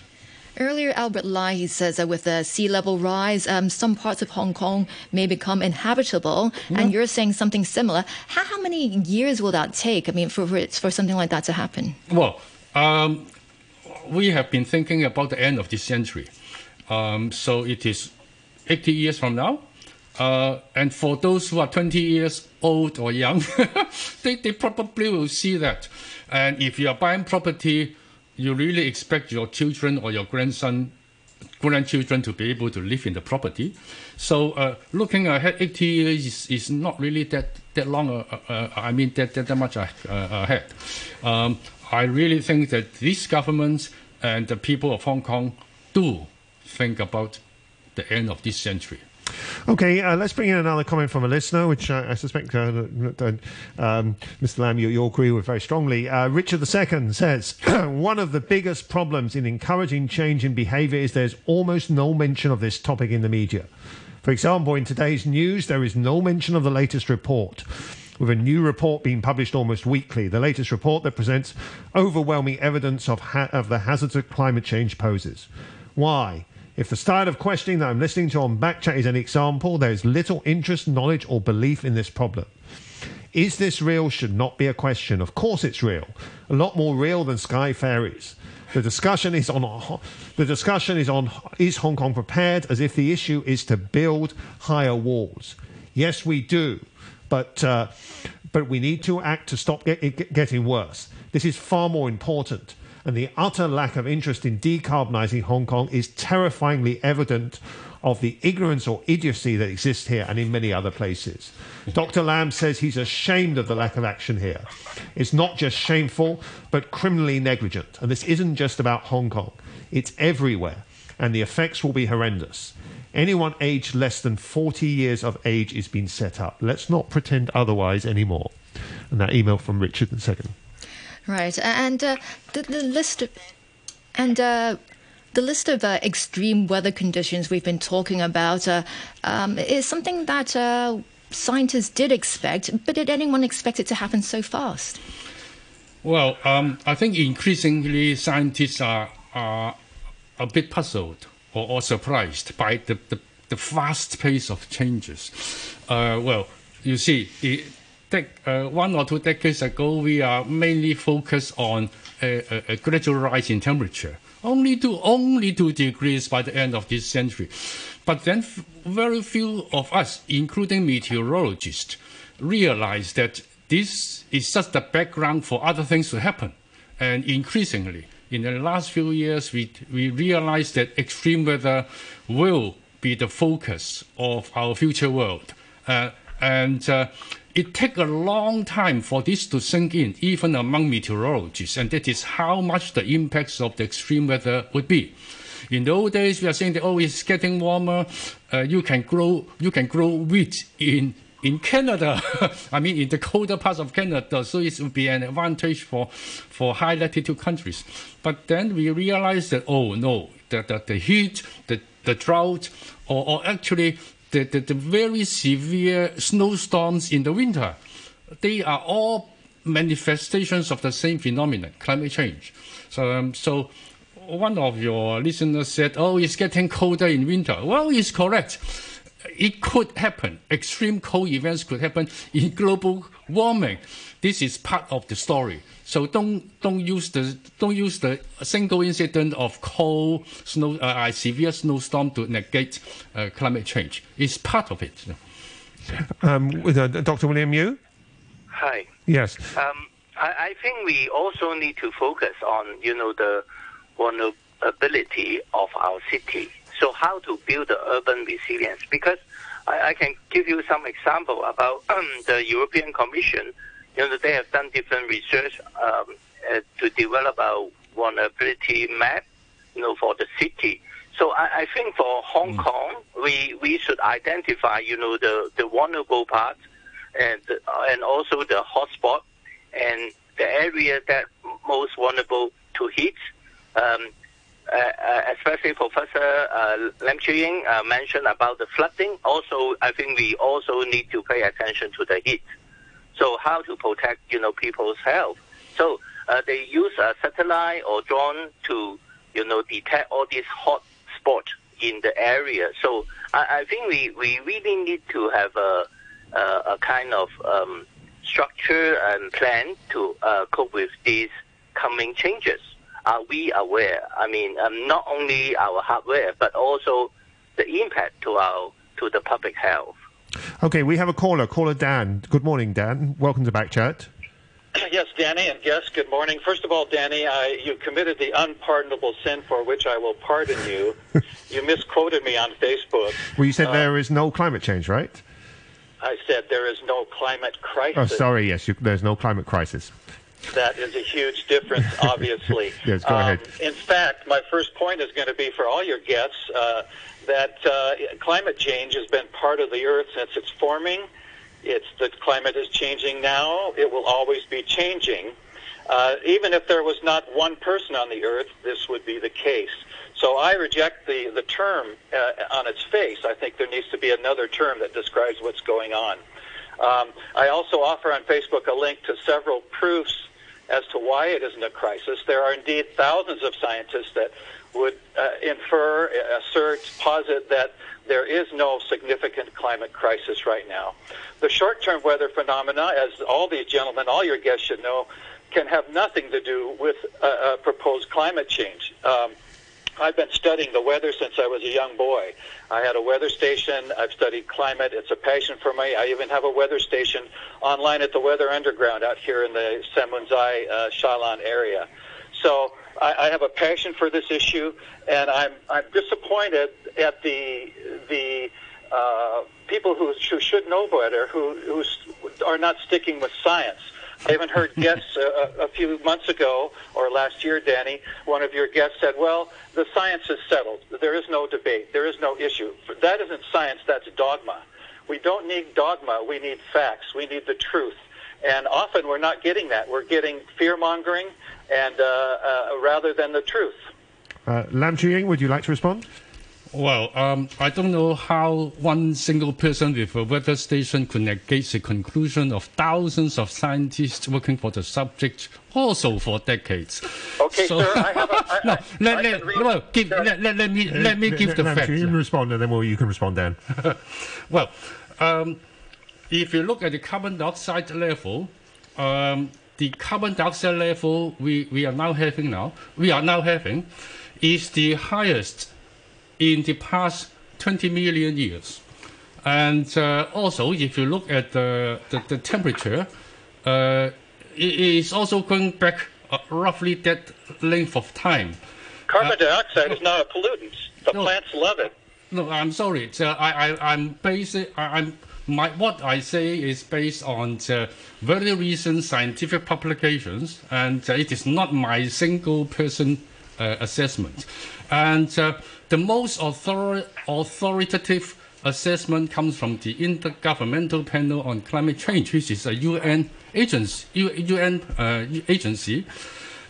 Earlier, Albert Lai he says that with the sea level rise, um, some parts of Hong Kong may become inhabitable, yeah. and you're saying something similar. How, how, many years will that take? I mean, for for, for something like that to happen? Well, um, we have been thinking about the end of this century, um, so it is 80 years from now. Uh, and for those who are 20 years old or young, they, they probably will see that. And if you are buying property you really expect your children or your grandson, grandchildren to be able to live in the property. So uh, looking ahead 80 years is, is not really that, that long, uh, uh, I mean that, that, that much uh, ahead. Um, I really think that this government and the people of Hong Kong do think about the end of this century. Okay, uh, let's bring in another comment from a listener, which uh, I suspect uh, um, Mr. Lam, you, you agree with very strongly. Uh, Richard II says one of the biggest problems in encouraging change in behaviour is there's almost no mention of this topic in the media. For example, in today's news, there is no mention of the latest report with a new report being published almost weekly. The latest report that presents overwhelming evidence of, ha- of the hazards of climate change poses. Why? If the style of questioning that I'm listening to on Backchat is an example, there is little interest, knowledge, or belief in this problem. Is this real should not be a question. Of course it's real. A lot more real than Sky Fairies. The discussion is on the discussion is on is Hong Kong prepared as if the issue is to build higher walls. Yes, we do, but uh, but we need to act to stop it getting worse. This is far more important and the utter lack of interest in decarbonising Hong Kong is terrifyingly evident of the ignorance or idiocy that exists here and in many other places. Dr. Lam says he's ashamed of the lack of action here. It's not just shameful, but criminally negligent. And this isn't just about Hong Kong, it's everywhere, and the effects will be horrendous. Anyone aged less than 40 years of age is being set up. Let's not pretend otherwise anymore. And that email from Richard II. Right, and uh, the, the list of, and uh, the list of uh, extreme weather conditions we've been talking about uh, um, is something that uh, scientists did expect, but did anyone expect it to happen so fast? Well, um, I think increasingly scientists are, are a bit puzzled or, or surprised by the, the, the, fast pace of changes. Uh, well, you see, it, Uh, one or two decades ago, we are mainly focused on a, a, a gradual rise in temperature, only to only two degrees by the end of this century. But then, very few of us, including meteorologists, realize that this is just the background for other things to happen. And increasingly, in the last few years, we, we realize that extreme weather will be the focus of our future world. Uh, uh, It takes a long time for this to sink in, even among meteorologists, and that is how much the impacts of the extreme weather would be. In the old days, we are saying that oh, it's getting warmer. Uh, you can grow you can grow wheat in in Canada. I mean, in the colder parts of Canada, so it would be an advantage for for high latitude countries. But then we realized that oh no, the the, the heat, the the drought, or, or actually the, the, the very severe snowstorms in the winter, they are all manifestations of the same phenomenon, climate change. So, um, so one of your listeners said, "Oh, it's getting colder in winter." Well, it's correct. It could happen. Extreme cold events could happen in global warming. This is part of the story. So don't don't use the don't use the single incident of cold snow uh, severe snowstorm to negate uh, climate change. It's part of it. Um, with, uh, Dr. William Yu. Hi. Yes. Um, I, I think we also need to focus on you know the vulnerability of our city. So how to build the urban resilience? Because I, I can give you some example about um, the European Commission. You know, they have done different research um, uh, to develop a vulnerability map, you know, for the city. So I, I think for Hong mm. Kong, we, we should identify, you know, the, the vulnerable parts and and also the hotspot and the area that most vulnerable to heat. Um, uh, uh, especially Professor uh, Lam Ying uh, mentioned about the flooding. Also, I think we also need to pay attention to the heat. So, how to protect you know people's health? So, uh, they use a satellite or drone to you know detect all these hot spots in the area. So, I, I think we, we really need to have a a, a kind of um, structure and plan to uh, cope with these coming changes are we aware? I mean, um, not only our hardware, but also the impact to our to the public health. Okay, we have a caller, caller Dan. Good morning, Dan. Welcome to Backchat. Yes, Danny, and yes, good morning. First of all, Danny, I, you committed the unpardonable sin for which I will pardon you. you misquoted me on Facebook. Well, you said uh, there is no climate change, right? I said there is no climate crisis. Oh, sorry, yes, you, there's no climate crisis. That is a huge difference, obviously. yes, go um, ahead. In fact, my first point is going to be for all your guests uh, that uh, climate change has been part of the Earth since its forming. It's the climate is changing now. It will always be changing. Uh, even if there was not one person on the Earth, this would be the case. So I reject the the term uh, on its face. I think there needs to be another term that describes what's going on. Um, I also offer on Facebook a link to several proofs as to why it isn't a crisis. There are indeed thousands of scientists that would uh, infer, assert, posit that there is no significant climate crisis right now. The short-term weather phenomena, as all these gentlemen, all your guests should know, can have nothing to do with uh, uh, proposed climate change. Um, I've been studying the weather since I was a young boy. I had a weather station. I've studied climate. It's a passion for me. I even have a weather station online at the Weather Underground out here in the San Munzai, uh, Xialan area. So I, I have a passion for this issue, and I'm I'm disappointed at the the uh, people who, who should know better, who who are not sticking with science. I even heard guests a, a few months ago or last year, Danny. One of your guests said, "Well, the science is settled. There is no debate. There is no issue. That isn't science. That's dogma. We don't need dogma. We need facts. We need the truth." And often we're not getting that. We're getting fear mongering, and uh, uh, rather than the truth. Uh, Lam Ying, would you like to respond? Well, um, I don't know how one single person with a weather station could negate the conclusion of thousands of scientists working for the subject also for decades. Okay, so, sir, I have a, I, no, let, let, no, give, let, let, let, me, let me give the facts. You can respond, and then well, you can respond then. well, um, if you look at the carbon dioxide level, um, the carbon dioxide level we, we are now having now, we are now having, is the highest in the past 20 million years. And uh, also, if you look at the, the, the temperature, uh, it is also going back uh, roughly that length of time. Carbon uh, dioxide is not a pollutant. The no, plants love it. No, I'm sorry. I, I, I'm basic. I, I'm my what I say is based on very recent scientific publications, and it is not my single person uh, assessment. And uh, the most author- authoritative assessment comes from the Intergovernmental Panel on Climate Change, which is a UN agency. UN uh, agency.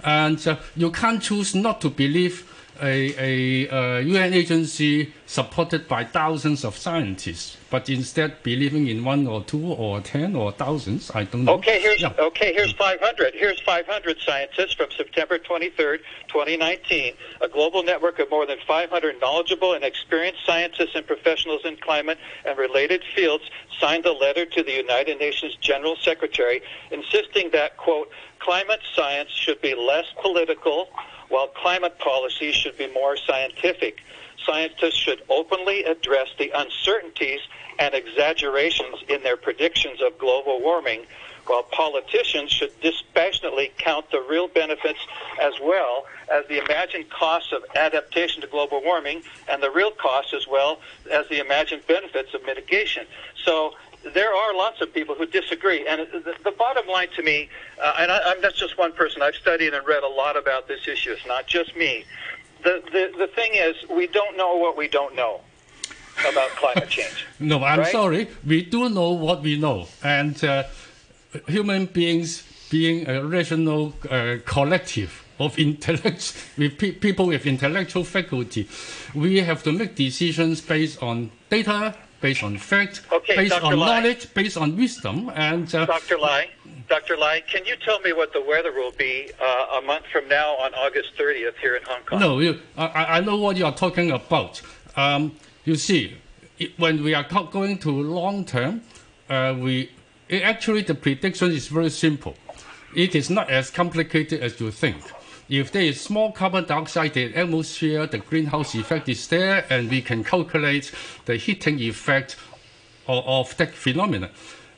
And uh, you can't choose not to believe a, a, a UN agency supported by thousands of scientists, but instead believing in one or two or ten or thousands. I don't know. Okay, here's Yeah. okay. Here's 500. Here's 500 scientists from September 23rd, 2019. A global network of more than 500 knowledgeable and experienced scientists and professionals in climate and related fields signed a letter to the United Nations General Secretary insisting that quote climate science should be less political, while climate policy should be more scientific. Scientists should openly address the uncertainties and exaggerations in their predictions of global warming, while politicians should dispassionately count the real benefits as well as the imagined costs of adaptation to global warming and the real costs as well as the imagined benefits of mitigation. So there are lots of people who disagree. And the, the bottom line to me, uh, and I, I'm not just one person, I've studied and read a lot about this issue. It's not just me. The, the, the thing is, we don't know what we don't know about climate change. No, I'm Right? sorry. We do know what we know, and uh, human beings being a rational uh, collective of intellect with pe- people with intellectual faculty, we have to make decisions based on data, based on fact, Okay, based Dr. on Lai. knowledge, based on wisdom, and uh, Dr. Lai, Dr. Lai, can you tell me what the weather will be uh, a month from now on August 30th here in Hong Kong? No, you, I, I know what you are talking about. Um, you see, it, when we are going to long term, uh, we it, actually the prediction is very simple. It is not as complicated as you think. If there is small carbon dioxide in the atmosphere, the greenhouse effect is there, and we can calculate the heating effect of, of that phenomenon.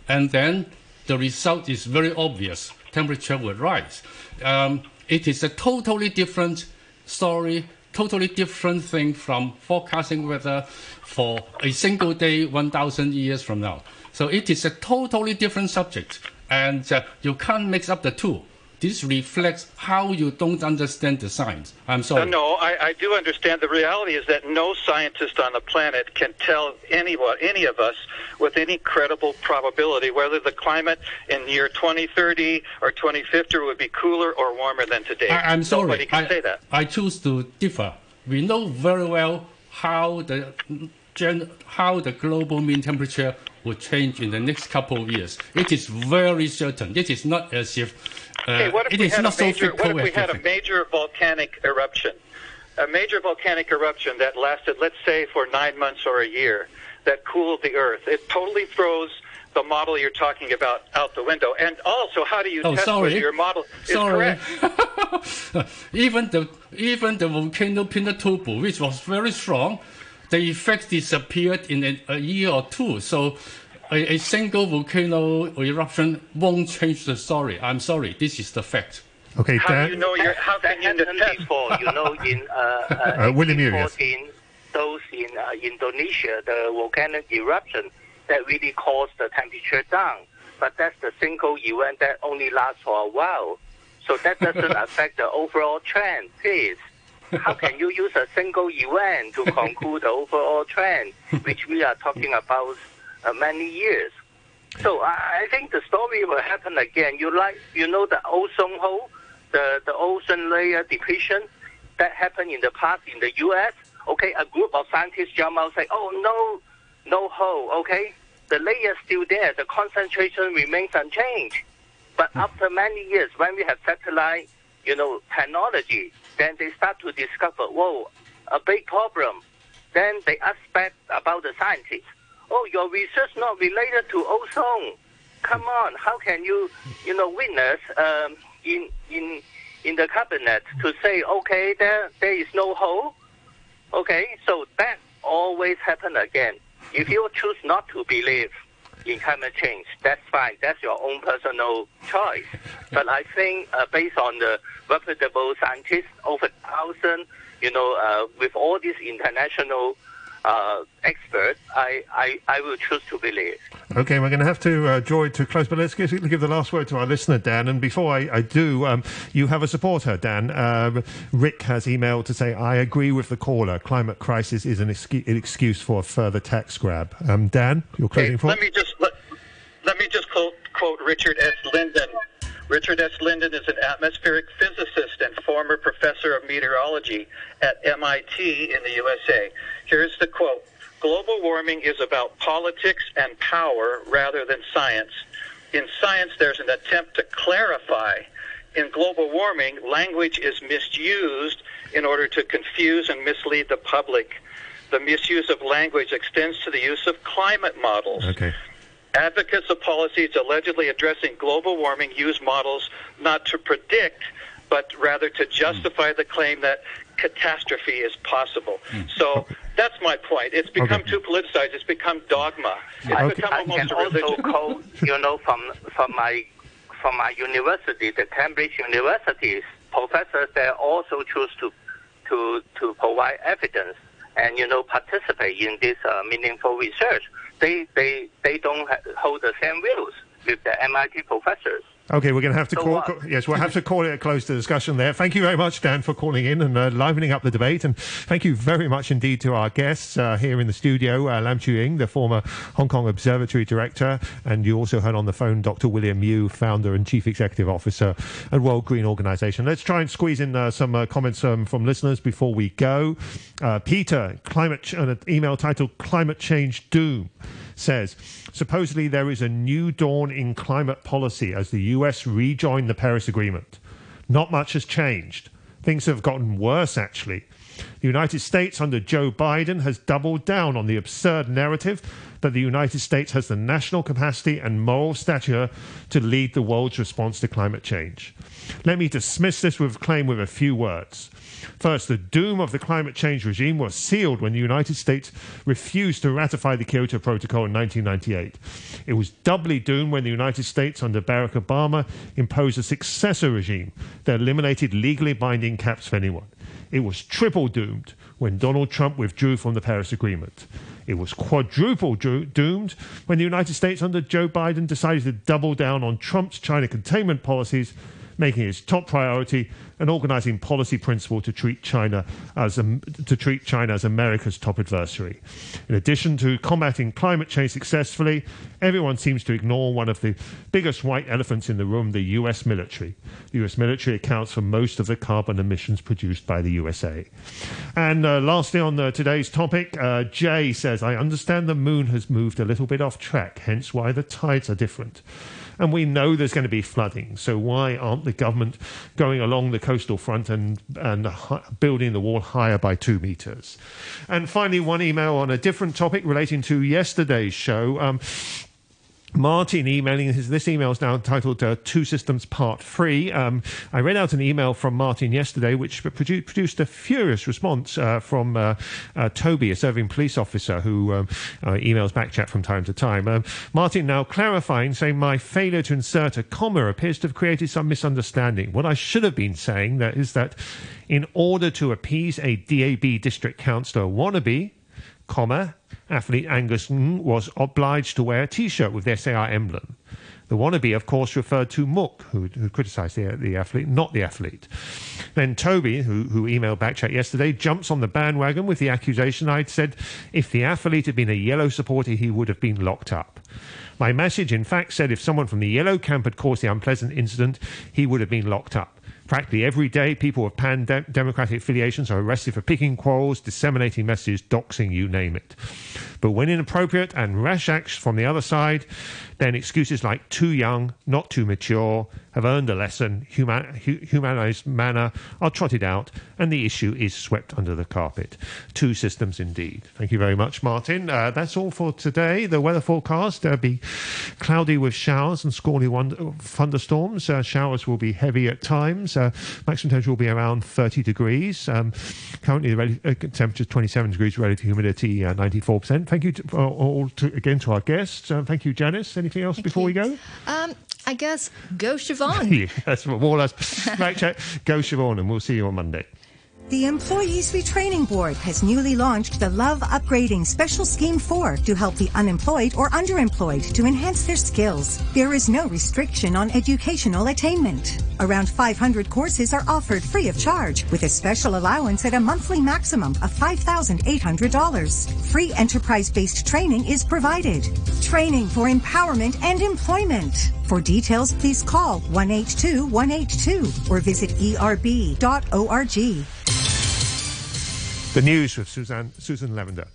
And then the result is very obvious. Temperature will rise. Um, it is a totally different story, totally different thing from forecasting weather for a single day 1,000 years from now. So it is a totally different subject, and uh, you can't mix up the two. This reflects how you don't understand the science. I'm Uh, sorry. no, I, I do understand. The reality is that no scientist on the planet can tell anyone, any of us, with any credible probability whether the climate in year 2030 or 2050 would be cooler or warmer than today. I, I'm sorry. Nobody can I, say that. I choose to differ. We know very well how the gen, how the global mean temperature will change in the next couple of years. It is very certain. It is not as if Uh, okay, what if we had not a so major, what if we had a major volcanic eruption? A major volcanic eruption that lasted, let's say, for nine months or a year, that cooled the Earth. It totally throws the model you're talking about out the window. And also, how do you Oh, test sorry. whether your model is Sorry. correct? even the even the volcano Pinatubo, which was very strong, the effect disappeared in a, a year or two. So a, a single volcano eruption won't change the story. I'm sorry, this is the fact. Okay, How do you know your, how can you happened test? before, you know, in uh, uh, Uh, William Urias. 1814, those in uh, Indonesia, the volcanic eruption that really caused the temperature down. But that's the single event that only lasts for a while. So that doesn't affect the overall trend, please. How can you use a single event to conclude the overall trend, which we are talking about uh, many years? So I I think the story will happen again. You like, you know, the ozone hole, the the ozone layer depletion that happened in the past in the U.S. Okay, a group of scientists jump out and say, "Oh no, no hole." Okay, the layer is still there. The concentration remains unchanged. But after many years, when we have satellite, you know, technology, then they start to discover, whoa, a big problem. Then they ask back about the scientists. Oh, your research not related to ozone. Come on, how can you, you know, witness um, in in in the cabinet to say, okay, there there is no hole. Okay, so that always happen again. If you choose not to believe in climate change, that's fine. That's your own personal choice. But I think uh, based on the reputable scientists, over thousand, you know, uh, with all these international uh, expert, I, I, I will choose to believe. Okay, we're going to have to uh, draw it to close, but let's give, give the last word to our listener, Dan. And before I, I do, um, you have a supporter, Dan. Uh, Rick has emailed to say, I agree with the caller. Climate crisis is an, excu- an excuse for a further tax grab. Um, Dan, your closing Okay, let me just let, let me just quote, quote Richard S. Lindzen. Richard S. Lindzen is an atmospheric physicist and former professor of meteorology at MIT in the USA. Here's the quote Global warming is about politics and power rather than science. In science, there's an attempt to clarify. In global warming, language is misused in order to confuse and mislead the public. The misuse of language extends to the use of climate models. Okay. Advocates of policies allegedly addressing global warming use models not to predict, but rather to hmm. justify the claim that catastrophe is possible. So that's my point. It's become too politicized. It's become dogma. It's I, become I almost can a also quote, you know, from from my from my university, the Cambridge University's professors, they also choose to to to provide evidence and you know participate in this uh, meaningful research. They they they don't ha- hold the same views with the MIT professors. Okay, we're going to have to So call. call- Yes, we'll have to call it a close to discussion there. Thank you very much, Dan, for calling in and uh, livening up the debate. And thank you very much indeed to our guests uh, here in the studio, uh, Lam Chiu-ying, the former Hong Kong Observatory Director, and you also heard on the phone Dr. William Yu, Founder and Chief Executive Officer at World Green Organization. Let's try and squeeze in uh, some uh, comments um, from listeners before we go. Uh, Peter, climate ch- an email titled "Climate Change Doom." Says supposedly there is a new dawn in climate policy as the US rejoined the Paris Agreement. Not much has changed. Things have gotten worse, actually. The United States under Joe Biden has doubled down on the absurd narrative that the United States has the national capacity and moral stature to lead the world's response to climate change. Let me dismiss this with claim with a few words. First, the doom of the climate change regime was sealed when the United States refused to ratify the Kyoto Protocol in 1998. It was doubly doomed when the United States, under Barack Obama, imposed a successor regime that eliminated legally binding caps for anyone. It was triple doomed when Donald Trump withdrew from the Paris Agreement. It was quadruple do- doomed when the United States, under Joe Biden, decided to double down on Trump's China containment policies making it its top priority and organising policy principle to treat China as to treat China as America's top adversary. In addition to combating climate change successfully, everyone seems to ignore one of the biggest white elephants in the room: the U.S. military. The U.S. military accounts for most of the carbon emissions produced by the USA. And uh, lastly, on the, today's topic, uh, Jay says, "I understand the moon has moved a little bit off track, hence why the tides are different." And we know there's going to be flooding. So why aren't the government going along the coastal front and and building the wall higher by two meters? And finally, one email on a different topic relating to yesterday's show. Um, Martin emailing his, this email is now entitled uh, Two Systems Part 3. Um, I read out an email from Martin yesterday which produ- produced a furious response uh, from uh, uh, Toby, a serving police officer who um, uh, emails backchat from time to time. Um, Martin now clarifying, saying, My failure to insert a comma appears to have created some misunderstanding. What I should have been saying that is that in order to appease a DAB district councillor wannabe, comma, athlete Angus Ng was obliged to wear a T-shirt with the SAR emblem. The wannabe, of course, referred to Mook, who, who criticised the, the athlete, not the athlete. Then Toby, who, who emailed Backchat yesterday, jumps on the bandwagon with the accusation I'd said if the athlete had been a yellow supporter, he would have been locked up. My message, in fact, said if someone from the yellow camp had caused the unpleasant incident, he would have been locked up. Practically every day, people with pan democratic affiliations are arrested for picking quarrels, disseminating messages, doxing, you name it. But when inappropriate and rash acts from the other side, then excuses like too young, not too mature, have earned a lesson, human, hu- humanized manner are trotted out, and the issue is swept under the carpet. Two systems indeed. Thank you very much, Martin. Uh, that's all for today. The weather forecast uh, be cloudy with showers and squally won- thunderstorms. Uh, showers will be heavy at times. Uh, maximum temperature will be around 30 degrees. Um, currently, the uh, temperature is 27 degrees, relative humidity uh, 94%. Thank you to, uh, all to, again to our guests. Uh, thank you, Janice. Anything else before we go? Um, I guess go Siobhan. yes, or less. Right. Go Siobhan, and we'll see you on Monday. The Employees Retraining Board has newly launched the Love Upgrading Special Scheme 4 to help the unemployed or underemployed to enhance their skills. There is no restriction on educational attainment. Around 500 courses are offered free of charge with a special allowance at a monthly maximum of $5,800. Free enterprise-based training is provided. Training for empowerment and employment. For details, please call 182-182 or visit erb.org. The news with Suzanne, Susan Lavender.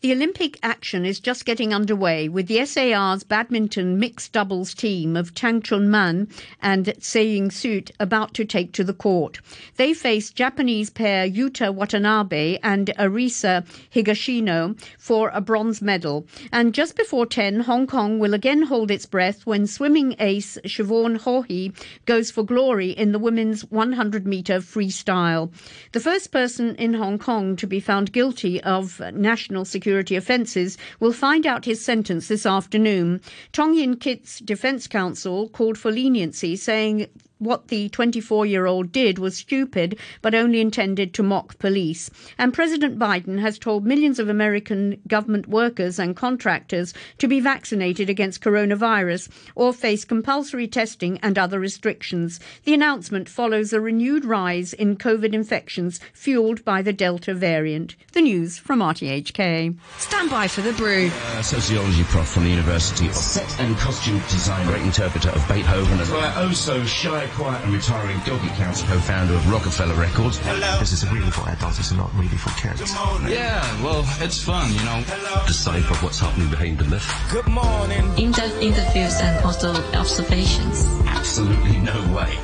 The Olympic action is just getting underway with the SAR's badminton mixed doubles team of Tang Chun Man and Tse Ying Suet about to take to the court. They face Japanese pair Yuta Watanabe and Arisa Higashino for a bronze medal. And just before 10, Hong Kong will again hold its breath when swimming ace Siobhan Haughey goes for glory in the women's 100 metre freestyle. The first person in Hong Kong to be found guilty of national security security offences will find out his sentence this afternoon. Tong Ying Kit's defence counsel called for leniency, saying what the 24 year old did was stupid, but only intended to mock police. And President Biden has told millions of American government workers and contractors to be vaccinated against coronavirus or face compulsory testing and other restrictions. The announcement follows a renewed rise in COVID infections fueled by the Delta variant. The news from RTHK. Stand by for the brew. Uh, sociology prof from the University of Set and Costume Design, great interpreter of Beethoven, as well oh so shy quiet and retiring doggy counts co-founder of Rockefeller Records. Hello. This is really for adults, it's not really for kids. Yeah, well, it's fun, you know. Decipher what's happening behind the myth. Good morning. In-depth interviews and also observations. Absolutely no way.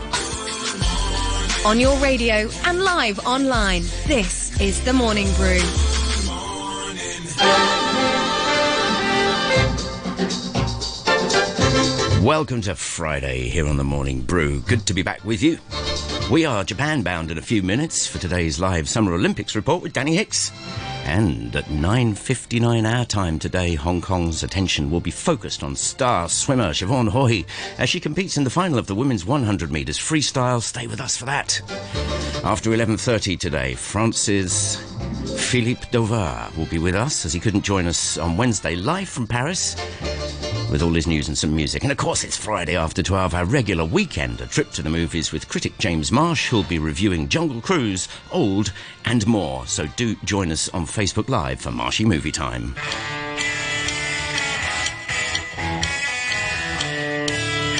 On your radio and live online, this is The Morning Brew. Welcome to Friday here on the Morning Brew. Good to be back with you. We are Japan bound in a few minutes for today's live Summer Olympics report with Danny Hicks. And at 9.59 our time today, Hong Kong's attention will be focused on star swimmer Siobhan Haughey as she competes in the final of the women's 100 metres freestyle. Stay with us for that. After 11.30 today, France's Philippe Dovar will be with us as he couldn't join us on Wednesday live from Paris with all his news and some music. And of course, it's Friday after 12, our regular weekend, a trip to the movies with critic James Marsh, who'll be reviewing Jungle Cruise, Old, and more. So do join us on Facebook Live for Marshy Movie Time.